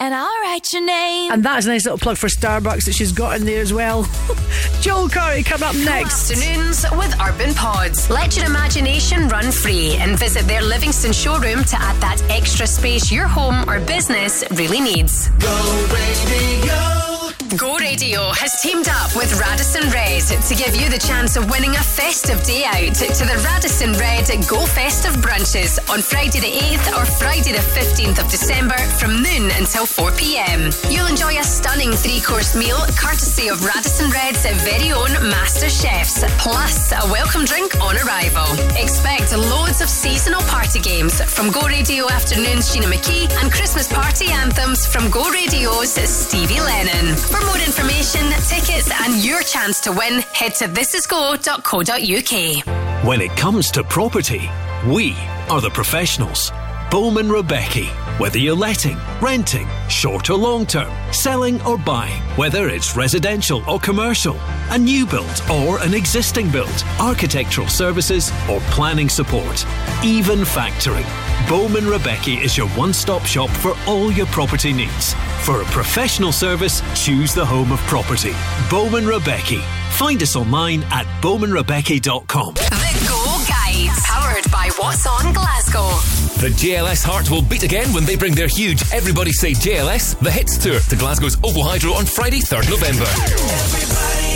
And I'll write your name. And that's a nice little plug for Starbucks that she's got in there as well. Joel Curry coming up next. Afternoons with Urban Pods. Let your imagination run free and visit their Livingston showroom to add that extra space your home or business really needs. Go Radio. Go Radio has teamed up with Radisson Red to give you the chance of winning a festive day out to the Radisson Red Go Festive brunches on Friday the 8th or Friday the 15th of December from noon until 4 pm. You'll enjoy a stunning three course meal courtesy of Radisson Red's very own master chefs, plus a welcome drink on arrival. Expect loads of seasonal party games from Go Radio Afternoon's Gina McKie and Christmas party anthems from Go Radio's Stevie Lennon. For more information, tickets, and your chance to win, head to thisisgo.co.uk. When it comes to property, we are the professionals. Bowman Rebecca. Whether you're letting, renting, short or long term, selling or buying, whether it's residential or commercial, a new build or an existing build, architectural services or planning support, even factoring. Bowman Rebecca is your one stop shop for all your property needs. For a professional service, choose the home of property. Bowman Rebecca. Find us online at bowmanrebecca.com. The Go Guide, powered by What's On Glasgow. The JLS Heart will beat again when they bring their huge Everybody Say JLS, the Hits Tour to Glasgow's OVO Hydro on Friday, 3rd November.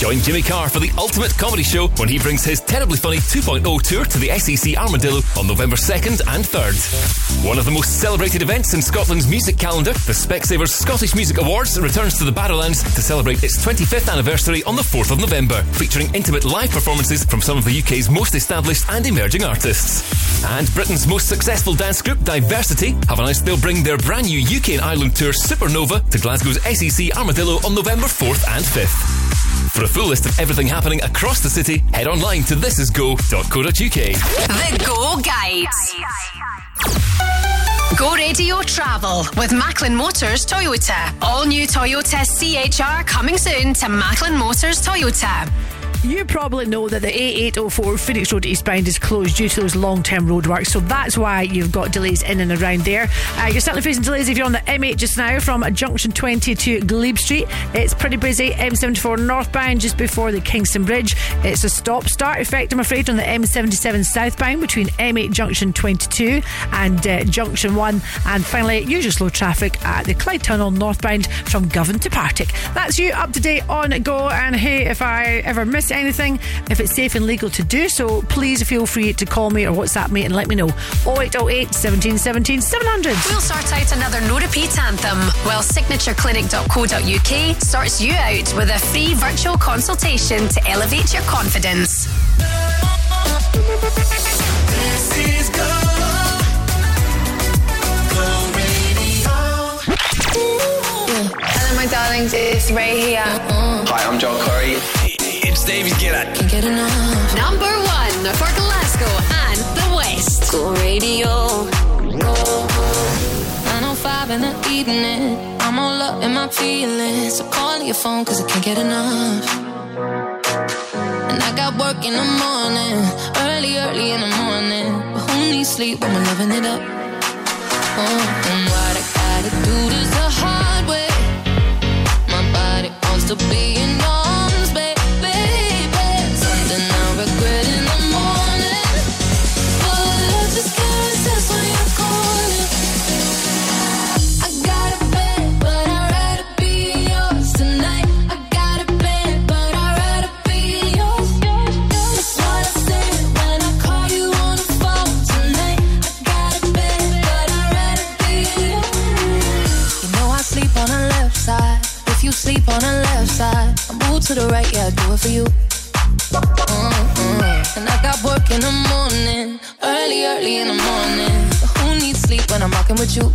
Join Jimmy Carr for the ultimate comedy show when he brings his Terribly Funny 2.0 tour to the SEC Armadillo on November 2nd and 3rd. One of the most celebrated events in Scotland's music calendar, the Specsavers Scottish Music Awards returns to the Barrowlands to celebrate its 25th anniversary on the 4th of November, featuring intimate live performances from some of the UK's most established and emerging artists. And Britain's most successful dance group, Diversity, have announced they'll bring their brand new UK and Ireland tour Supernova to Glasgow's SEC Armadillo on November 4th and 5th. For a full list of everything happening across the city, head online to thisisgo.co.uk. The Go Guide. Go Radio Travel with Macklin Motors Toyota. All new Toyota CHR coming soon to Macklin Motors Toyota. You probably know that the A804 Phoenix Road eastbound is closed due to those long term roadworks, so that's why you've got delays in and around there. Uh, you're certainly facing delays if you're on the M8 just now from Junction 20 to Glebe Street. It's pretty busy. M74 northbound just before the Kingston Bridge. It's a stop start effect, I'm afraid, on the M77 southbound between M8 Junction 22 and uh, Junction 1. And finally, usual slow traffic at the Clyde Tunnel northbound from Govan to Partick. That's you up to date on Go. And hey, if I ever miss anything, if it's safe and legal to do so, please feel free to call me or WhatsApp me and let me know. 0808 17 17 700. We'll sort out another no repeat anthem while signatureclinic.co.uk sorts you out with a free virtual consultation to elevate your confidence. This is Go. Go Radio. Hello, my darlings. It's Ray here. Hi, I'm Joel Curry. It's David Gillett. Can't get enough. Number one for Glasgow and the West. Go radio. Go. 905 in the evening. I'm all up in my feelings. So call your phone cause I can't get enough. And I got work in the morning. Early, early in the morning. But who needs sleep when we're living it up? Oh, and what I gotta do this the hard way. My body wants to be you sleep on the left side, I move to the right, yeah, I do it for you. Mm-mm. And I got work in the morning, early, early in the morning. But who needs sleep when I'm rocking with you?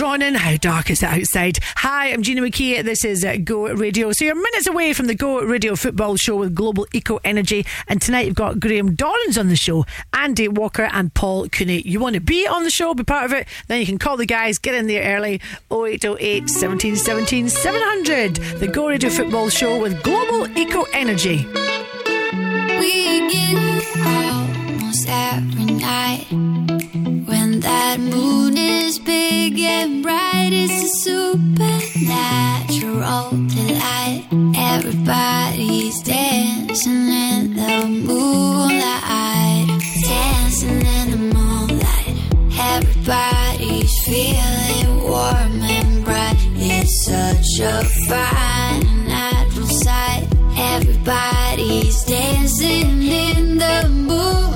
drawn. How dark is it outside? Hi, I'm Gina McKie. This is uh, Go Radio. So you're minutes away from the Go Radio football show with Global Eco Energy. And tonight you've got Graham Dorrans on the show, Andy Walker and Paul Cooney. You want to be on the show, be part of it, then you can call the guys, get in there early, 0808 17 700. The Go Radio football show with Global Eco Energy. We get almost every night that moon is big and bright, it's a supernatural delight. Everybody's dancing in the moonlight, dancing in the moonlight. Everybody's feeling warm and bright. It's such a fine natural sight. Everybody's dancing in the moonlight.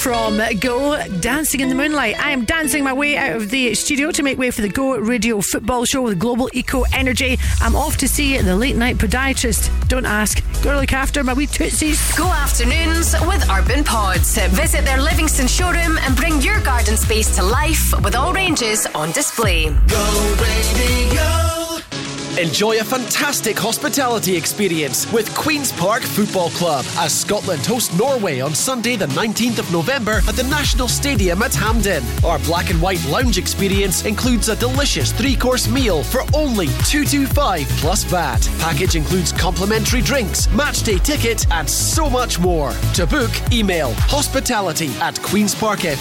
From Go Dancing in the Moonlight. I am dancing my way out of the studio to make way for the Go Radio Football Show with Global Eco Energy. I'm off to see the late night podiatrist. Don't ask. Go look after my wee tootsies. Go afternoons with Urban Pods. Visit their Livingston showroom and bring your garden space to life with all ranges on display. Go radio. Enjoy a fantastic hospitality experience with Queen's Park Football Club as Scotland host Norway on Sunday, the 19th of November at the National Stadium at Hampden. Our black and white lounge experience includes a delicious three course meal for only 225 plus VAT. Package includes complimentary drinks, matchday ticket, and so much more. To book, email hospitality at queensparkfc.com.